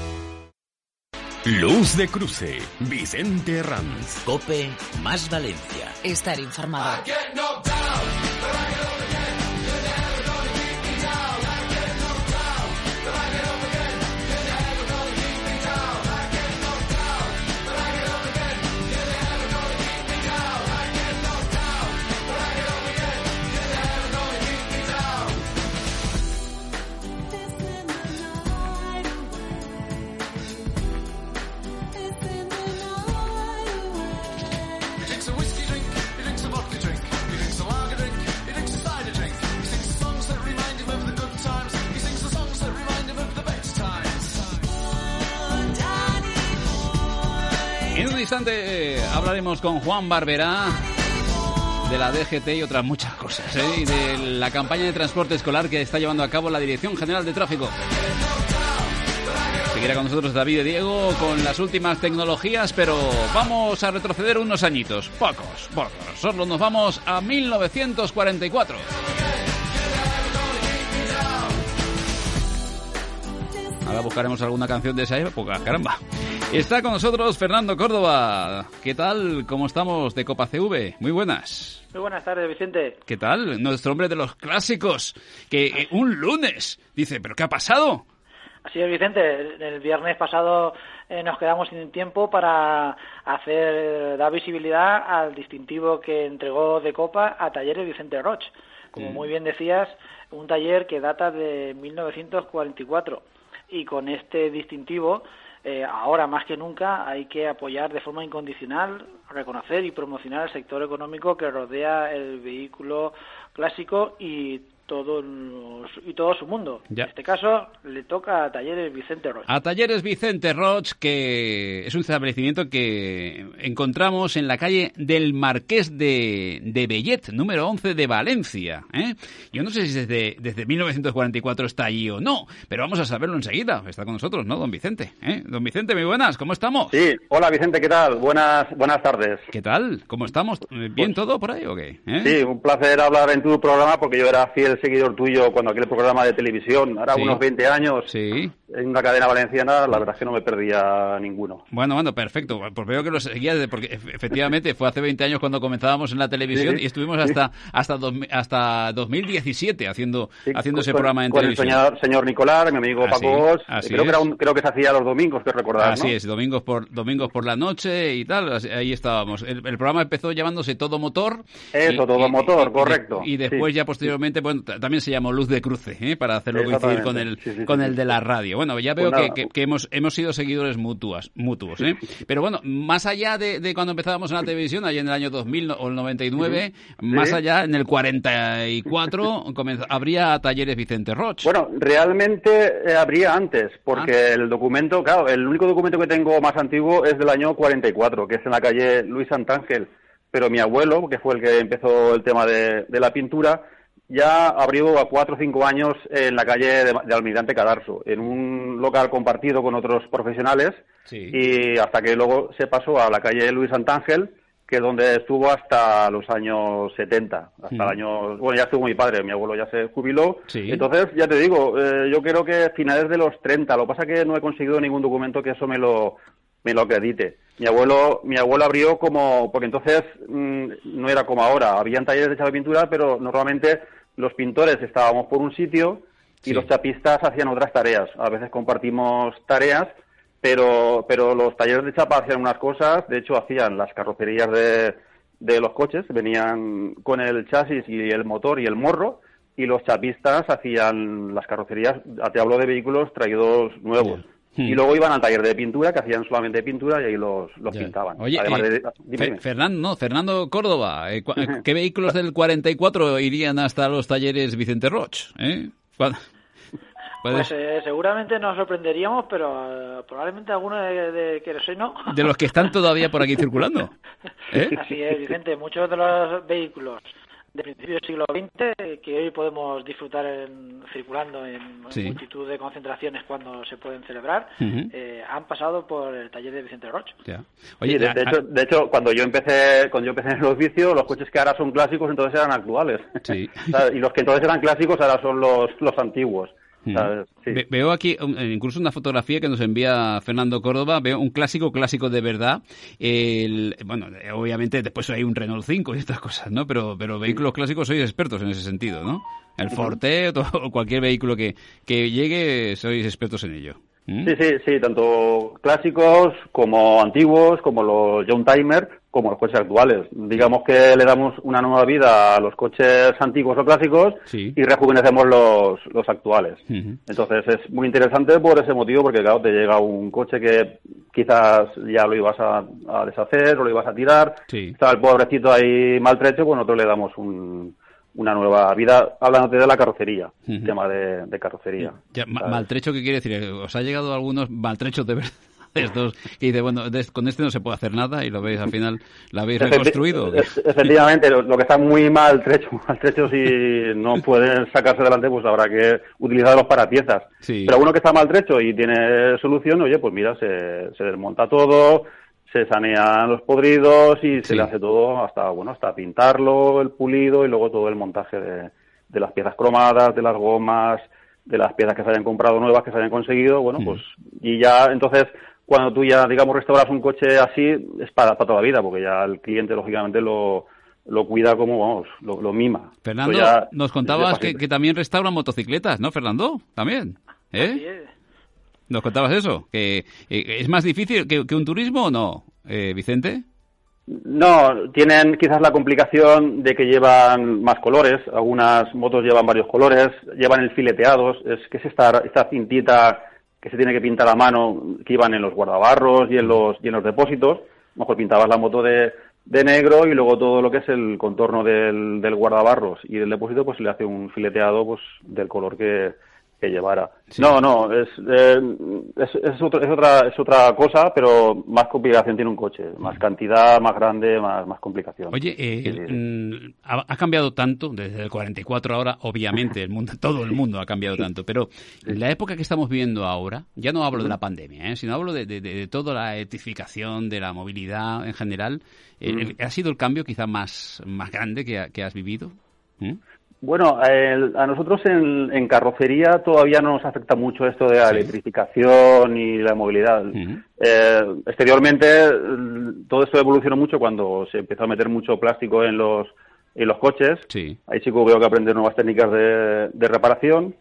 Luz de cruce, Vicente Ranz. Cope más Valencia. Estar informado. Instante eh, hablaremos con Juan Barberá de la DGT y otras muchas cosas, ¿eh? y de la campaña de transporte escolar que está llevando a cabo la Dirección General de Tráfico. Seguirá con nosotros David y Diego con las últimas tecnologías, pero vamos a retroceder unos añitos, pocos, pocos. Solo nos vamos a 1944. Ahora buscaremos alguna canción de esa época, caramba. Está con nosotros Fernando Córdoba. ¿Qué tal? ¿Cómo estamos de Copa CV? Muy buenas. Muy buenas tardes, Vicente. ¿Qué tal? Nuestro hombre de los clásicos. Que eh, un lunes dice, ¿pero qué ha pasado? Así es, Vicente. El, el viernes pasado eh, nos quedamos sin tiempo para hacer dar visibilidad al distintivo que entregó de Copa a Talleres Vicente Roch. Como muy bien decías, un taller que data de 1944 y con este distintivo eh, ahora más que nunca hay que apoyar de forma incondicional, reconocer y promocionar el sector económico que rodea el vehículo clásico y todo los- y todo su mundo. Ya. En este caso le toca a Talleres Vicente Roche. A Talleres Vicente Roch, que es un establecimiento que encontramos en la calle del Marqués de, de Bellet, número 11 de Valencia. ¿eh? Yo no sé si desde, desde 1944 está allí o no, pero vamos a saberlo enseguida. Está con nosotros, ¿no, don Vicente? ¿eh? Don Vicente, muy buenas, ¿cómo estamos? Sí, hola Vicente, ¿qué tal? Buenas, buenas tardes. ¿Qué tal? ¿Cómo estamos? ¿Bien todo por ahí o qué? ¿Eh? Sí, un placer hablar en tu programa porque yo era fiel seguidor tuyo cuando aquel programa de televisión, ahora Sí. unos 20 años, Sí. en una cadena valenciana, la verdad es que no me perdía ninguno. Bueno, bueno, perfecto. Pues veo que lo seguías, porque efe- efectivamente fue hace 20 años cuando comenzábamos en la televisión Sí, y estuvimos hasta hasta mi- hasta 2017 haciendo haciendo ese programa en con televisión. el señor, señor Nicolar, mi amigo Así- Paco así creo que, era un- creo que se hacía los domingos, que recordar, Así ¿no? es, domingos por domingos por la noche y tal, ahí estábamos. El, el programa empezó llamándose Todo Motor. Eso, Todo Motor, correcto. Y después ya posteriormente, bueno, también se llamó Luz de Cruce, ¿eh? para hacerlo coincidir con el Exactamente. Sí, sí, con el de la radio. Bueno, ya veo Pues que, nada. que- que hemos hemos sido seguidores mutuas, mutuos, ¿eh? Pero bueno, más allá de, de cuando empezábamos en la televisión, allá en el año 2000 o el 99, más allá, en el 44, comenzó- habría talleres Vicente Roch. Bueno, realmente eh, habría antes, porque Ah. el documento, claro, el único documento que tengo más antiguo es del año 44, que es en la calle Luis Santángel. Pero mi abuelo, que fue el que empezó el tema de, de la pintura, ya abrió a cuatro o cinco años en la calle de, de Almirante Cadarso, en un local compartido con otros profesionales, Sí. y hasta que luego se pasó a la calle Luis Santángel, que es donde estuvo hasta los años 70, hasta el año, bueno, ya estuvo mi padre, mi abuelo ya se jubiló, Sí. entonces ya te digo, eh, yo creo que finales de los 30, lo que pasa es que no he conseguido ningún documento que eso me lo me lo acredite. Mi abuelo, mi abuelo abrió como, porque entonces mm, no era como ahora, habían talleres de pintura, pero normalmente los pintores estábamos por un sitio y Sí. los chapistas hacían otras tareas. A veces compartimos tareas, pero, pero los talleres de chapa hacían unas cosas, de hecho hacían las carrocerías de, de los coches, venían con el chasis y el motor y el morro, y los chapistas hacían las carrocerías, te hablo de vehículos traídos nuevos. Y luego iban al taller de pintura, que hacían solamente pintura y ahí los, los pintaban. Oye, Además eh, de- dime, dime. Fernando, no, Fernando Córdoba, eh, ¿qué vehículos del 44 irían hasta los talleres Vicente Roch? ¿eh? ¿Cuál- puedes- Pues eh, seguramente nos sorprenderíamos, pero eh, probablemente alguno de, de que soy no. de los que están todavía por aquí circulando. ¿eh? Así es, Vicente. Muchos de los vehículos de principios del siglo XX que hoy podemos disfrutar en- circulando en, multitud de concentraciones cuando se pueden celebrar eh, han pasado por el taller de Vicente Roch. Ya. Sí, de, de hecho, de hecho, cuando yo empecé, cuando yo empecé en el oficio, los coches que ahora son clásicos entonces eran actuales. Y los que entonces eran clásicos ahora son los, los antiguos. ¿Sabes? Sí. Ve- Veo aquí eh, incluso una fotografía que nos envía Fernando Córdoba. Veo un clásico, clásico de verdad. El, bueno, eh, obviamente después hay un Renault 5 y estas cosas, ¿no? Pero, pero vehículos clásicos sois expertos en ese sentido, ¿no? El Forte o cualquier vehículo que, que llegue, sois expertos en ello. ¿Mm? Sí, sí, sí, tanto clásicos como antiguos, como los Young Timer, como los coches actuales. Digamos que le damos una nueva vida a los coches antiguos o clásicos Sí. y rejuvenecemos los, los actuales. Entonces es muy interesante por ese motivo, porque claro, te llega un coche que quizás ya lo ibas a, a deshacer o lo ibas a tirar. Sí. Está el pobrecito ahí maltrecho, pues nosotros le damos un- una nueva vida, hablándote de la carrocería, tema de, de carrocería. Maltrecho, ¿qué quiere decir? ¿Os ha llegado algunos maltrechos de verdad? De estos que dice, bueno, con este no se puede hacer nada y lo veis al final, ¿la habéis reconstruido? Efe- Efectivamente, lo, lo que está muy mal trecho, mal trecho si no pueden sacarse adelante, pues habrá que utilizarlos para piezas. Sí. Pero uno que está mal trecho y tiene solución, oye, pues mira, se, se desmonta todo, se sanean los podridos y se le hace todo hasta, bueno, hasta pintarlo, el pulido y luego todo el montaje de, de las piezas cromadas, de las gomas, de las piezas que se hayan comprado nuevas, que se hayan conseguido, bueno, pues, y ya, entonces, cuando tú ya, digamos, restauras un coche así, es para, para toda la vida, porque ya el cliente, lógicamente, lo, lo cuida como, vamos, lo, lo mima. Fernando, ya nos contabas que, que también restauran motocicletas, ¿no, Fernando? También, ¿eh? ¿Nos contabas eso? ¿Que eh, es más difícil que, que un turismo o no, eh, Vicente? No, tienen quizás la complicación de que llevan más colores. Algunas motos llevan varios colores, llevan el fileteados. Es que es esta, esta cintita que se tiene que pintar a mano, que iban en los guardabarros y en los, y en los depósitos. Lo mejor pintabas la moto de, de negro y luego todo lo que es el contorno del, del guardabarros y del depósito, pues se le hace un fileteado pues del color que, que llevara. No, no, es, eh, es, es, otra, es, otra, es otra cosa, pero más complicación tiene un coche. Más cantidad, más grande, más, más complicación. Oye, eh, Sí, mm, ha, ha cambiado tanto desde el 44 ahora, obviamente, el mundo, todo el mundo ha cambiado tanto, pero la época que estamos viviendo ahora, ya no hablo de la pandemia, ¿eh? sino hablo de, de- toda la electrificación, de la movilidad en general, eh, Mm. el- ¿ha sido el cambio quizá más, más grande que, que has vivido? ¿Mm? Bueno, el- a nosotros en, en carrocería todavía no nos afecta mucho esto de la electrificación y la movilidad. Eh, exteriormente, el- todo esto evolucionó mucho cuando se empezó a meter mucho plástico en los, en los coches. Sí. Ahí sí que hubo que aprender nuevas técnicas de, de reparación.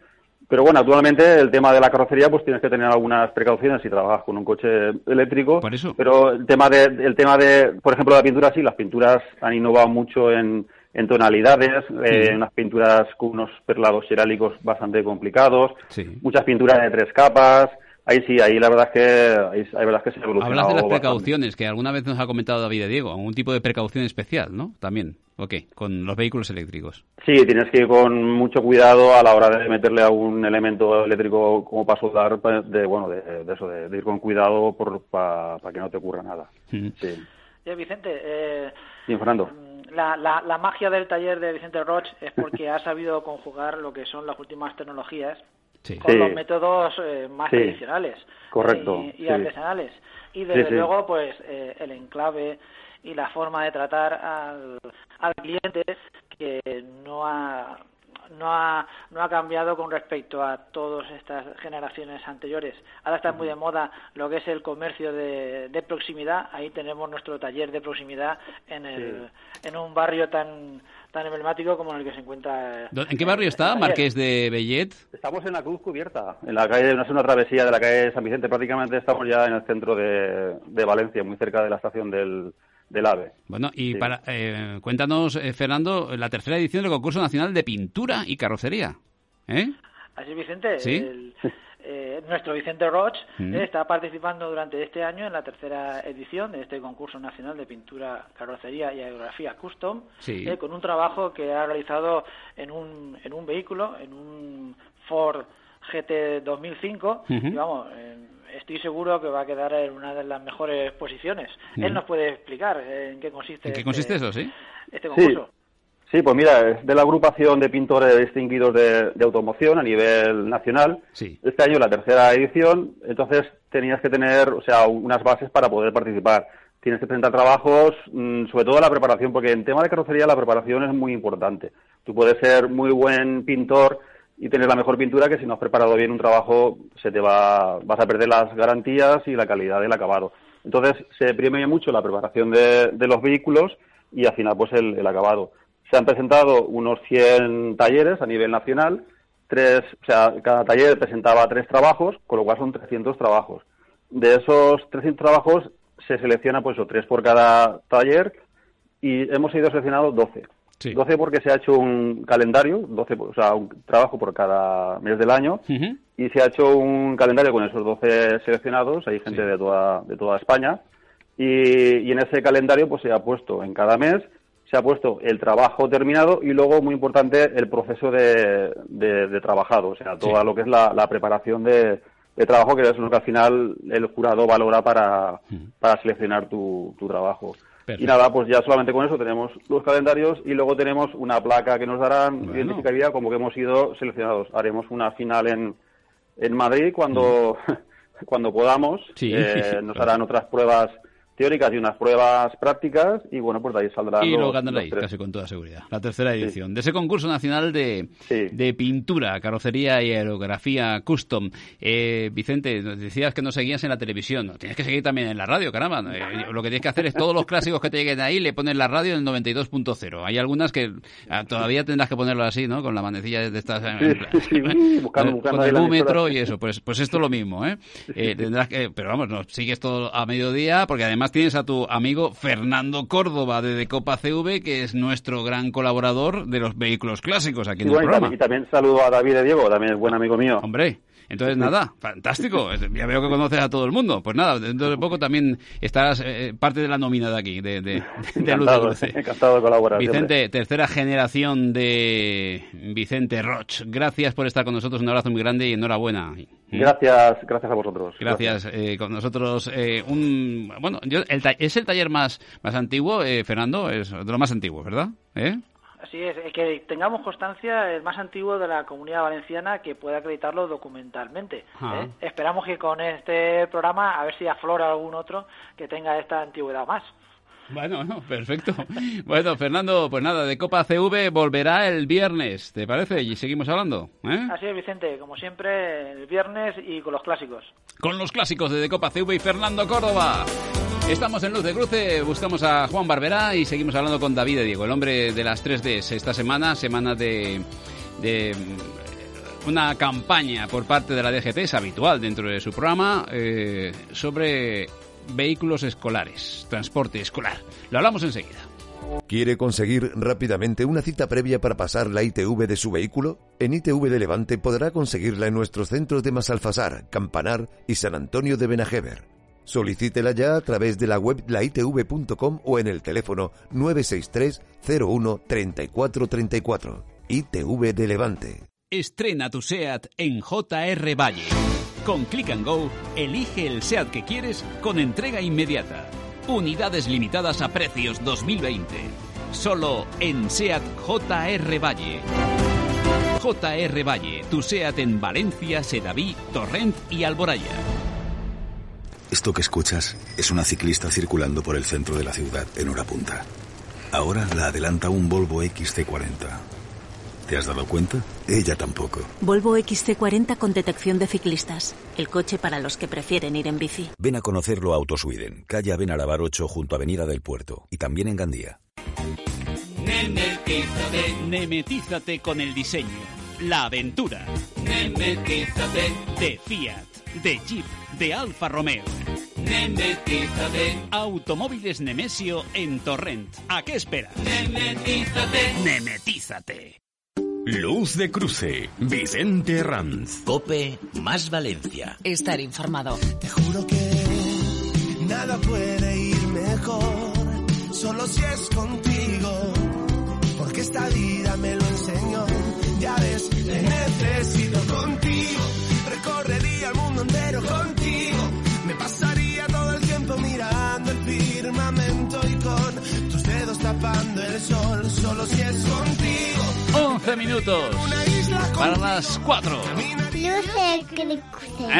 Pero bueno, actualmente el tema de la carrocería, pues tienes que tener algunas precauciones si trabajas con un coche eléctrico. Por eso. Pero el tema de, el tema de, por ejemplo, la pintura, sí, las pinturas han innovado mucho en, en tonalidades, eh, Sí. unas pinturas con unos perlados cerálicos bastante complicados, Sí. muchas pinturas de tres capas. Ahí sí, ahí la verdad es que, ahí, la verdad es que se ha evolucionado Hablas de las bastante. precauciones, que alguna vez nos ha comentado David de Diego, algún tipo de precaución especial, ¿no? También, ok, con los vehículos eléctricos. Sí, tienes que ir con mucho cuidado a la hora de meterle a un elemento eléctrico como para soldar, pa- de, bueno, de, de eso, de, de ir con cuidado para que no te ocurra nada. Sí. Oye, Vicente, eh, Bien, Fernando. La, la, la magia del taller de Vicente Roch es porque ha sabido conjugar lo que son las últimas tecnologías con Sí. los métodos eh, más Sí. tradicionales Correcto, y, y sí. artesanales. Y desde Sí, sí. luego, pues eh, el enclave y la forma de tratar al, al cliente que no ha no ha, no ha cambiado con respecto a todas estas generaciones anteriores. Ahora está muy de moda lo que es el comercio de, de proximidad. Ahí tenemos nuestro taller de proximidad en, el, en un barrio tan tan emblemático como en el que se encuentra. ¿Dó- ¿En qué barrio está? Marqués de Bellet. Estamos en la Cruz Cubierta, en la calle, no es una travesía de la calle San Vicente, prácticamente estamos ya en el centro de, de Valencia, muy cerca de la estación del, del AVE. Bueno, y Sí. para eh, cuéntanos, eh, Fernando, la tercera edición del concurso nacional de pintura y carrocería. ¿Eh? Así es, Vicente. Sí. el- eh, nuestro Vicente Roch Mm. eh, está participando durante este año en la tercera edición de este concurso nacional de pintura, carrocería y aerografía custom, Sí. eh, con un trabajo que ha realizado en un, en un vehículo, en un Ford GT 2005. Ujú. y vamos, eh, estoy seguro que va a quedar en una de las mejores posiciones. Él nos puede explicar en qué consiste, ¿En qué este- consiste eso, sí? este concurso. Sí, pues mira, es de la agrupación de pintores distinguidos de, de automoción a nivel nacional. Sí. Este año la tercera edición, entonces tenías que tener, o sea, unas bases para poder participar. Tienes que presentar trabajos, mm, sobre todo la preparación, porque en tema de carrocería la preparación es muy importante. Tú puedes ser muy buen pintor y tener la mejor pintura que si no has preparado bien un trabajo se te va, vas a perder las garantías y la calidad del acabado. Entonces se premia mucho la preparación de, de los vehículos y al final pues el, el acabado. Se han presentado unos 100 talleres a nivel nacional, tres, o sea, cada taller presentaba tres trabajos, con lo cual son 300 trabajos. De esos 300 trabajos se selecciona pues o tres por cada taller y hemos sido seleccionados 12. 12 porque se ha hecho un calendario, 12, o sea, un trabajo por cada mes del año y se ha hecho un calendario con esos 12 seleccionados, hay gente de toda de toda España y, y en ese calendario pues se ha puesto en cada mes se ha puesto el trabajo terminado y luego muy importante el proceso de, de, de trabajado, o sea, todo lo que es la, la preparación de, de trabajo, que es lo que al final el jurado valora para, para seleccionar tu, tu trabajo. Perfecto. Y nada, pues ya solamente con eso tenemos los calendarios y luego tenemos una placa que nos darán identificaría como que hemos sido seleccionados. Haremos una final en, en Madrid cuando, cuando podamos. Sí, Eh, sí, nos claro. harán otras pruebas teóricas y unas pruebas prácticas y bueno, pues de ahí saldrán Y los ganaréis, casi con toda seguridad. La tercera edición de ese concurso nacional de, de pintura, carrocería y aerografía custom. Eh, Vicente, nos decías que nos seguías en la televisión. No, tienes que seguir también en la radio, caramba. Eh, lo que tienes que hacer es todos los clásicos que te lleguen ahí, le pones la radio en el 92.0. Hay algunas que ah, todavía tendrás que ponerlo así, ¿no? Con la manecilla de estas... eh, Sí, buscando- con buscando el búmetro y eso. Pues, pues esto es lo mismo, ¿eh? Eh, tendrás que, pero vamos, nos sigues todo a mediodía porque además tienes a tu amigo Fernando Córdoba de Decopa CV, que es nuestro gran colaborador de los vehículos clásicos aquí en el bueno, y programa. también, y también saludo a David de Diego, también es buen amigo mío. Hombre, entonces nada, fantástico. Ya veo que conoces a todo el mundo. Pues nada, dentro de poco también estarás eh, parte de la nómina de aquí, de, de, de Encantado, encantado de colaborar. Vicente, siempre. tercera generación de Vicente Roch. Gracias por estar con nosotros. Un abrazo muy grande y enhorabuena. Gracias, gracias a vosotros. Gracias. eh, con nosotros, eh, un, bueno, yo, el es el taller más, más antiguo, eh, Fernando, es de lo más antiguo, ¿verdad? ¿Eh? Así es, eh, que tengamos constancia el más antiguo de la comunidad valenciana que pueda acreditarlo documentalmente. Ah. ¿eh? Esperamos que con este programa a ver si aflora algún otro que tenga esta antigüedad más. Bueno, bueno, perfecto. Bueno, Fernando, pues nada, de Copa CV volverá el viernes, ¿te parece? Y seguimos hablando, ¿eh? Así es, Vicente, como siempre, el viernes y con los clásicos. Con los clásicos de Decopa CV y Fernando Córdoba. Estamos en Luz de Cruce, buscamos a Juan Barberá y seguimos hablando con David de Diego, el hombre de las 3Ds. Esta semana, semana de, de mm, una campaña por parte de la DGT, es habitual dentro de su programa, eh, sobre vehículos escolares, transporte escolar. Lo hablamos enseguida. ¿Quiere conseguir rápidamente una cita previa para pasar la ITV de su vehículo? En ITV de Levante podrá conseguirla en nuestros centros de Masalfasar, Campanar y San Antonio de Benajever. Solicítela ya a través de la web laitv.com o en el teléfono 963 01 34 34. ITV de Levante. Estrena tu SEAT en JR Valle. Con Click and Go, elige el SEAT que quieres con entrega inmediata. Unidades limitadas a precios 2020. Solo en SEAT JR Valle. JR Valle, tu SEAT en Valencia, Sedaví, Torrent y Alboraya. Esto que escuchas es una ciclista circulando por el centro de la ciudad en hora punta. Ahora la adelanta un Volvo XC40. ¿Te has dado cuenta? Ella tampoco. Volvo XC40 con detección de ciclistas. El coche para los que prefieren ir en bici. Ven a conocerlo a Autosweden, calle Avenarabar 8 junto a Avenida del Puerto y también en Gandía. Nemetízate. Nemetízate con el diseño, la aventura. Nemetízate. De Fiat, de Jeep, de Alfa Romeo. Nemetízate. Automóviles Nemesio en Torrent. ¿A qué esperas? Nemetízate. Nemetízate. Luz de Cruce, Vicente Ranz. Cope más Valencia. Estar informado. Te juro que nada puede ir mejor, solo si es contigo, porque esta vida me lo enseñó. Ya ves, te necesito contigo, recorrería el mundo entero contigo, me pasaría todo el tiempo mirando tus dedos tapando el sol, solo si es contigo. 11 minutos. Para las 4.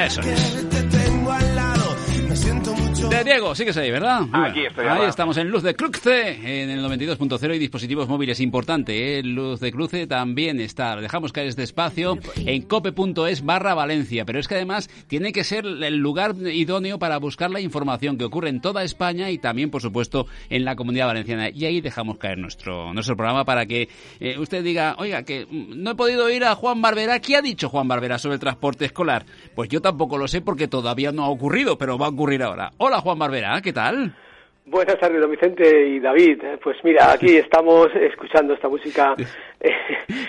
Eso es. Te tengo al lado. De Diego, sigues ahí, ¿verdad? Aquí estoy, Ahí estamos en Luz de Cruce, en el 92.0 y dispositivos móviles. Importante, ¿eh? Luz de Cruce también está. Dejamos caer este espacio en cope.es barra Valencia. Pero es que además tiene que ser el lugar idóneo para buscar la información que ocurre en toda España y también, por supuesto, en la comunidad valenciana. Y ahí dejamos caer nuestro, nuestro programa para que eh, usted diga, oiga, que mm, no he podido ir a Juan Barbera. ¿Qué ha dicho Juan Barbera sobre el transporte escolar? Pues yo tampoco lo sé porque todavía no ha ocurrido, pero va a ocurrir ahora. Hola Juan Barbera, ¿qué tal? Buenas tardes, don Vicente y David. Pues mira, aquí estamos escuchando esta música.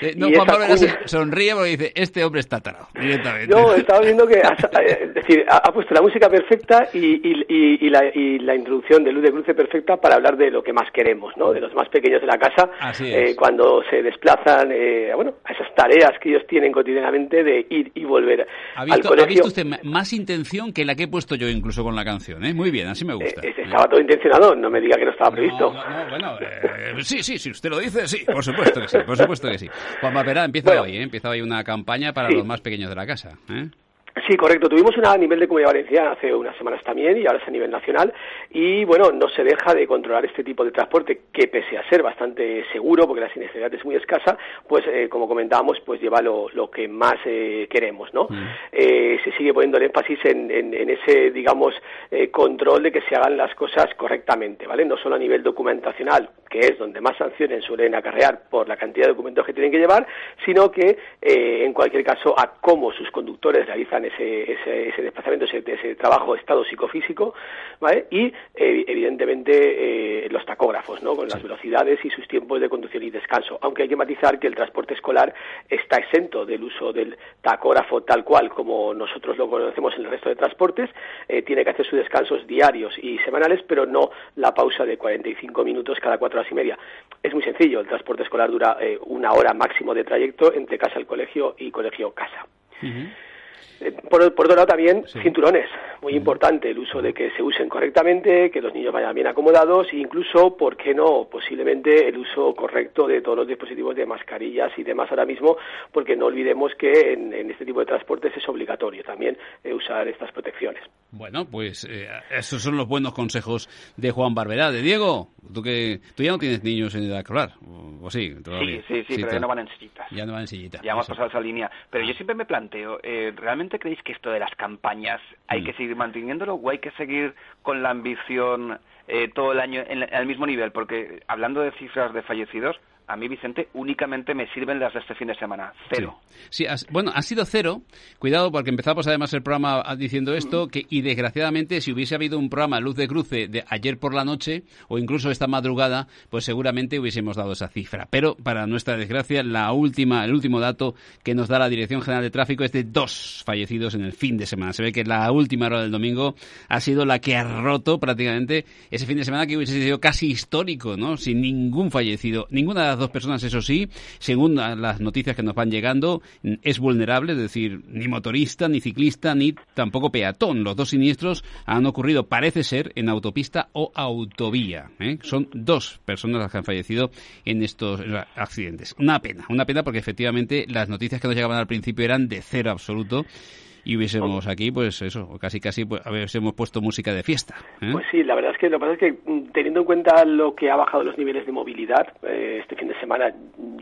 Eh, no, Juan Pablo sonríe porque dice, este hombre está tarado, directamente. No, estaba viendo que es decir, ha, puesto la música perfecta y, la, introducción de Luz de Cruce perfecta para hablar de lo que más queremos, ¿no? De los más pequeños de la casa, eh, cuando se desplazan, eh, bueno, a esas tareas que ellos tienen cotidianamente de ir y volver ¿Ha visto, al colegio. ¿Ha visto usted más intención que la que he puesto yo incluso con la canción? ¿eh? Muy bien, así me gusta. estaba todo intencionado, no me diga que no estaba previsto. bueno, sí, sí, si usted lo dice, sí, por supuesto que sí, por supuesto que sí. Juan Verá, empieza hoy, ¿eh? empieza hoy una campaña para los más pequeños de la casa. ¿eh? Sí, correcto. Tuvimos una a nivel de Comunidad Valenciana hace unas semanas también y ahora es a nivel nacional. Y bueno, no se deja de controlar este tipo de transporte que pese a ser bastante seguro, porque la siniestralidad es muy escasa, pues eh, como comentábamos, pues lleva lo, que más eh, queremos, ¿no? Mm. Eh, se sigue poniendo el énfasis en, en ese, digamos, control de que se hagan las cosas correctamente, ¿vale? No solo a nivel documentacional, que es donde más sanciones suelen acarrear por la cantidad de documentos que tienen que llevar, sino que en cualquier caso a cómo sus conductores realizan ese, ese, desplazamiento, ese, ese, trabajo estado psicofísico, ¿vale? Y eh, evidentemente eh, los tacógrafos, ¿no? Con las velocidades y sus tiempos de conducción y descanso. Aunque hay que matizar que el transporte escolar está exento del uso del tacógrafo tal cual como nosotros lo conocemos en el resto de transportes, eh, tiene que hacer sus descansos diarios y semanales, pero no la pausa de 45 minutos cada cuatro horas y media. Es muy sencillo, el transporte escolar dura una hora máximo de trayecto entre casa al colegio y colegio-casa. Eh, por, otro lado también cinturones, muy importante el uso de que se usen correctamente, que los niños vayan bien acomodados e incluso, ¿por qué no?, posiblemente el uso correcto de todos los dispositivos de mascarillas y demás ahora mismo, porque no olvidemos que en, este tipo de transportes es obligatorio también eh, usar estas protecciones. Bueno, pues eh, esos son los buenos consejos de Juan Barberá. De Diego, tú que tú ya no tienes niños en edad escolar, ¿o, sí? Sí, sí, sí, pero ya no van en sillitas. Ya no van en sillitas. Ya hemos pasado esa línea. Pero yo siempre me planteo, ¿realmente creéis que esto de las campañas hay que mm. seguir manteniéndolo o hay que seguir con la ambición eh, todo el año en, al mismo nivel? Porque hablando de cifras de fallecidos, a mí, Vicente, únicamente me sirven las de este fin de semana. Cero. Sí, bueno, ha sido cero. Cuidado, porque empezamos además el programa diciendo esto, que, y desgraciadamente, si hubiese habido un programa Luz de Cruce de ayer por la noche, o incluso esta madrugada, pues seguramente hubiésemos dado esa cifra. Pero, para nuestra desgracia, la última, el último dato que nos da la Dirección General de Tráfico es de dos fallecidos en el fin de semana. Se ve que la última hora del domingo ha sido la que ha roto prácticamente ese fin de semana que hubiese sido casi histórico, ¿no? Sin ningún fallecido, ninguna dos personas, eso sí, según las noticias que nos van llegando, es vulnerable, es decir, ni motorista, ni ciclista, ni tampoco peatón. Los dos siniestros han ocurrido, parece ser, en autopista o autovía. ¿eh? Son dos personas las que han fallecido en estos accidentes. Una pena, una pena porque efectivamente las noticias que nos llegaban al principio eran de cero absoluto y hubiésemos aquí, pues eso, casi casi pues, hubiésemos puesto música de fiesta. ¿eh? Pues sí, la verdad es que lo que pasa es que mm, teniendo en cuenta lo que ha bajado los niveles de movilidad eh, este fin de semana,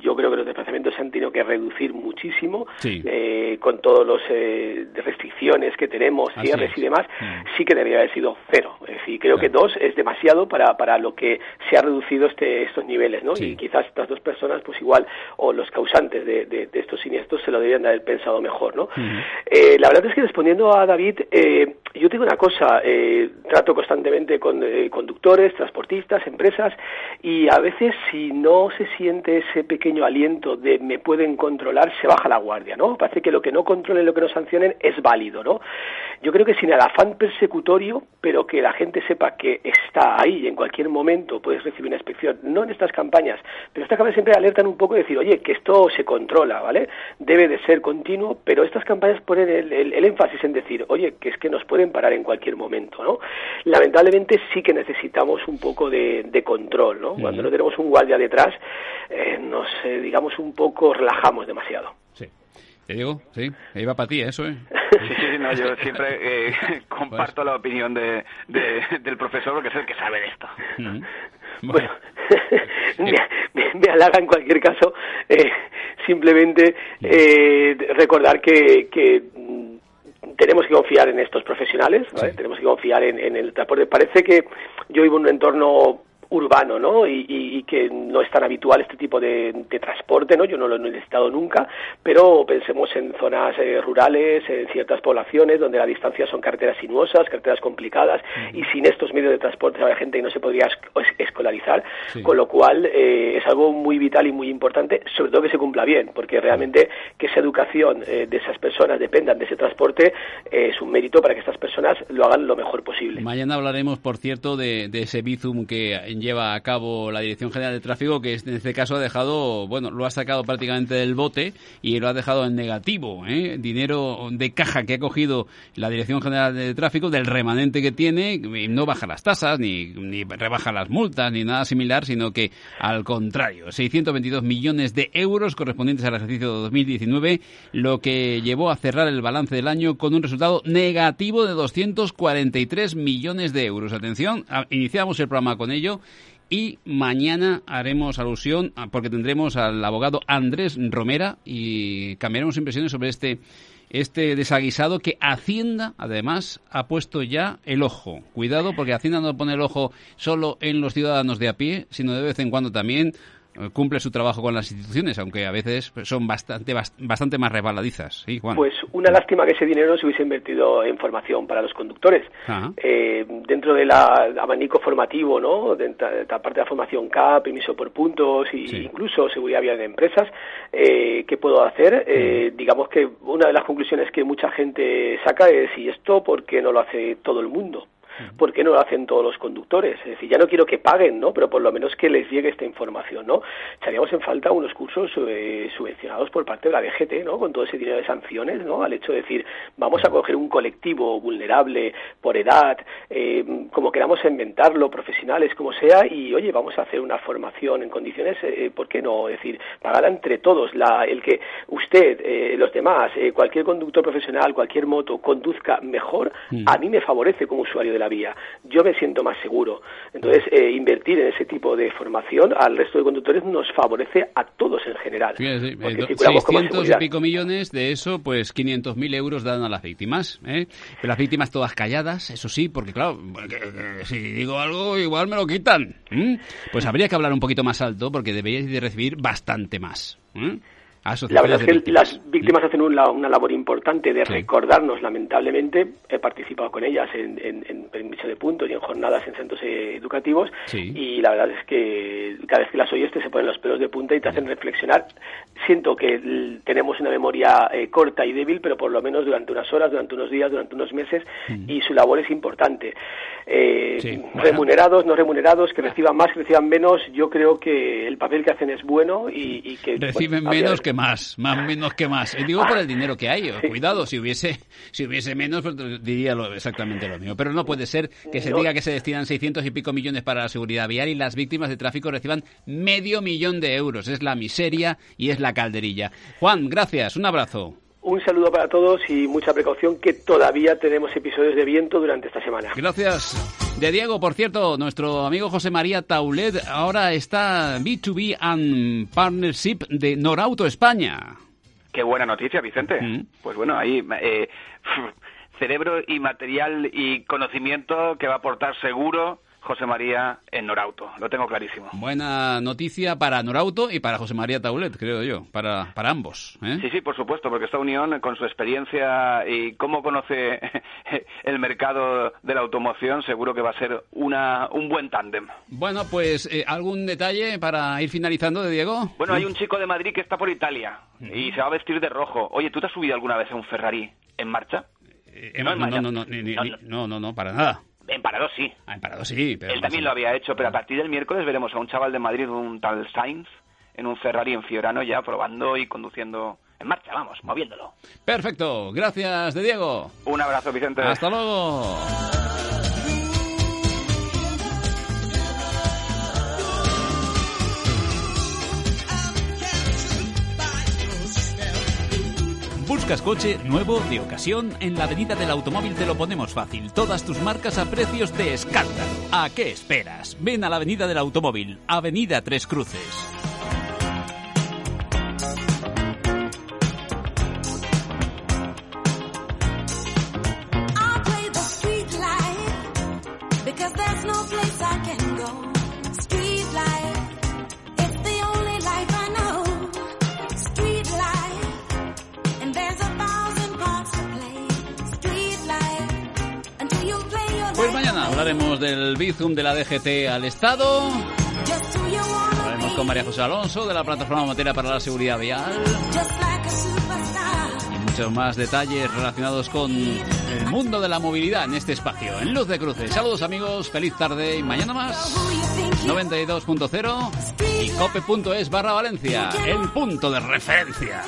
yo creo que los desplazamientos se han tenido que reducir muchísimo eh, con todas las restricciones que tenemos, cierres y demás, mm. sí que debería haber sido cero. Es decir, creo que dos es demasiado para, para lo que se ha reducido este, estos niveles, ¿no? Y quizás estas dos personas, pues igual, o los causantes de, de, estos siniestros se lo deberían de haber pensado mejor, ¿no? la verdad es que respondiendo a David, eh, yo digo una cosa, eh, trato constantemente con eh, conductores, transportistas, empresas, y a veces si no se siente ese pequeño aliento de me pueden controlar, se baja la guardia, ¿no? Parece que lo que no controlen, lo que no sancionen es válido, ¿no? Yo creo que sin el afán persecutorio, pero que la gente sepa que está ahí y en cualquier momento puedes recibir una inspección, no en estas campañas, pero estas campañas siempre alertan un poco y decir, oye, que esto se controla, ¿vale? Debe de ser continuo, pero estas campañas ponen el el, énfasis en decir, oye, que es que nos pueden parar en cualquier momento, ¿no? Lamentablemente sí que necesitamos un poco de, control, ¿no? Cuando no tenemos un guardia detrás, eh, nos, eh, digamos, un poco relajamos demasiado. Sí. ¿Te digo? Sí, iba para ti eso, ¿eh? Sí, sí, no, yo siempre eh, comparto la opinión de, del profesor porque es el que sabe de esto. Bueno, me, halaga en cualquier caso eh, simplemente eh, recordar que, que tenemos que confiar en estos profesionales, tenemos que confiar en, el transporte. Parece que yo vivo en un entorno urbano, ¿no? Y, y, que no es tan habitual este tipo de, de transporte, ¿no? Yo no lo he necesitado nunca, pero pensemos en zonas eh, rurales, en ciertas poblaciones donde la distancia son carreteras sinuosas, carreteras complicadas, y sin estos medios de transporte habrá gente que no se podría escolarizar, con lo cual eh, es algo muy vital y muy importante, sobre todo que se cumpla bien, porque realmente que esa educación eh, de esas personas dependan de ese transporte es un mérito para que estas personas lo hagan lo mejor posible. Mañana hablaremos, por cierto, de, de ese Bizum que lleva a cabo la Dirección General de Tráfico, que en este caso ha dejado, bueno, lo ha sacado prácticamente del bote y lo ha dejado en negativo. ¿eh? Dinero de caja que ha cogido la Dirección General de Tráfico, del remanente que tiene, no baja las tasas, ni, ni rebaja las multas, ni nada similar, sino que al contrario, 622 millones de euros correspondientes al ejercicio 2019, lo que llevó a cerrar el balance del año con un resultado negativo de 243 millones de euros. Atención, iniciamos el programa con ello y mañana haremos alusión, porque tendremos al abogado Andrés Romera y cambiaremos impresiones sobre este, este desaguisado que Hacienda, además, ha puesto ya el ojo. Cuidado, porque Hacienda no pone el ojo solo en los ciudadanos de a pie, sino de vez en cuando también cumple su trabajo con las instituciones, aunque a veces son bastante bastante más resbaladizas. Pues una lástima que ese dinero se hubiese invertido en formación para los conductores. Eh, dentro del abanico formativo, ¿no? de la parte de la formación CAP, permiso por puntos e incluso seguridad vial de empresas, eh, ¿qué puedo hacer? Eh, digamos que una de las conclusiones que mucha gente saca es, ¿y esto por qué no lo hace todo el mundo? ¿Por qué no lo hacen todos los conductores? Es decir, ya no quiero que paguen, ¿no? Pero por lo menos que les llegue esta información, ¿no? Echaríamos en falta unos cursos eh, subvencionados por parte de la DGT, ¿no? Con todo ese dinero de sanciones, ¿no? Al hecho de decir, vamos a coger un colectivo vulnerable por edad, eh, como queramos inventarlo, profesionales, como sea, y oye, vamos a hacer una formación en condiciones, eh, ¿por qué no? Es decir, pagar entre todos, la, el que usted, los demás, cualquier conductor profesional, cualquier moto conduzca mejor, a mí me favorece como usuario de la vía. Yo me siento más seguro. Entonces, eh, invertir en ese tipo de formación al resto de conductores nos favorece a todos en general. Sí, sí, 600 y pico millones, de eso, pues 500.000 euros dan a las víctimas. ¿eh? Pero las víctimas todas calladas, eso sí, porque claro, si digo algo, igual me lo quitan. Pues habría que hablar un poquito más alto, porque deberíais de recibir bastante más. La verdad es que las víctimas hacen una, labor importante de recordarnos, lamentablemente, he participado con ellas en, en, permiso de puntos y en jornadas en centros educativos y la verdad es que cada vez que las oyes te se ponen los pelos de punta y te hacen reflexionar. Siento que tenemos una memoria eh, corta y débil, pero por lo menos durante unas horas, durante unos días, durante unos meses y su labor es importante. Eh, remunerados, no remunerados, que reciban más, que reciban menos, yo creo que el papel que hacen es bueno y, que... Reciben menos que más, más menos que más. Eh, digo por el dinero que hay. Cuidado, si hubiese si hubiese menos, pues, diría lo, exactamente lo mismo. Pero no puede ser que se diga que se destinan 600 y pico millones para la seguridad vial y las víctimas de tráfico reciban medio millón de euros. Es la miseria y es la calderilla. Juan, gracias. Un abrazo. Un saludo para todos y mucha precaución que todavía tenemos episodios de viento durante esta semana. Gracias. De Diego, por cierto, nuestro amigo José María Taulet ahora está B2B and Partnership de Norauto España. Qué buena noticia, Vicente. Mm. Pues bueno, ahí eh, cerebro y material y conocimiento que va a aportar seguro José María en Norauto. Lo tengo clarísimo. Buena noticia para Norauto y para José María Taulet, creo yo, para, para ambos. ¿eh? Sí, sí, por supuesto, porque esta unión, con su experiencia y cómo conoce el mercado de la automoción, seguro que va a ser una, un buen tándem. Bueno, pues, eh, ¿algún detalle para ir finalizando de Diego? Bueno, hay un chico de Madrid que está por Italia y se va a vestir de rojo. Oye, ¿tú te has subido alguna vez a un Ferrari en marcha? Eh, no, no, no, no, no, no, para nada. En Parado sí. Ah, en Parado sí. Pero Él también lo había hecho, pero a partir del miércoles veremos a un chaval de Madrid, un tal Sainz, en un Ferrari en Fiorano ya probando y conduciendo en marcha, vamos, moviéndolo. Perfecto, gracias de Diego. Un abrazo, Vicente. Hasta luego. ¿Buscas coche nuevo, de ocasión? En la Avenida del Automóvil te lo ponemos fácil. Todas tus marcas a precios de escándalo. ¿A qué esperas? Ven a la Avenida del Automóvil, Avenida Tres Cruces. Hablaremos del Bizum de la DGT al Estado. Hablaremos con María José Alonso de la plataforma Materia para la Seguridad Vial. y muchos más detalles relacionados con el mundo de la movilidad en este espacio, en Luz de Cruces. Saludos amigos, feliz tarde y mañana más. 92.0 y cope.es barra Valencia, el punto de referencia.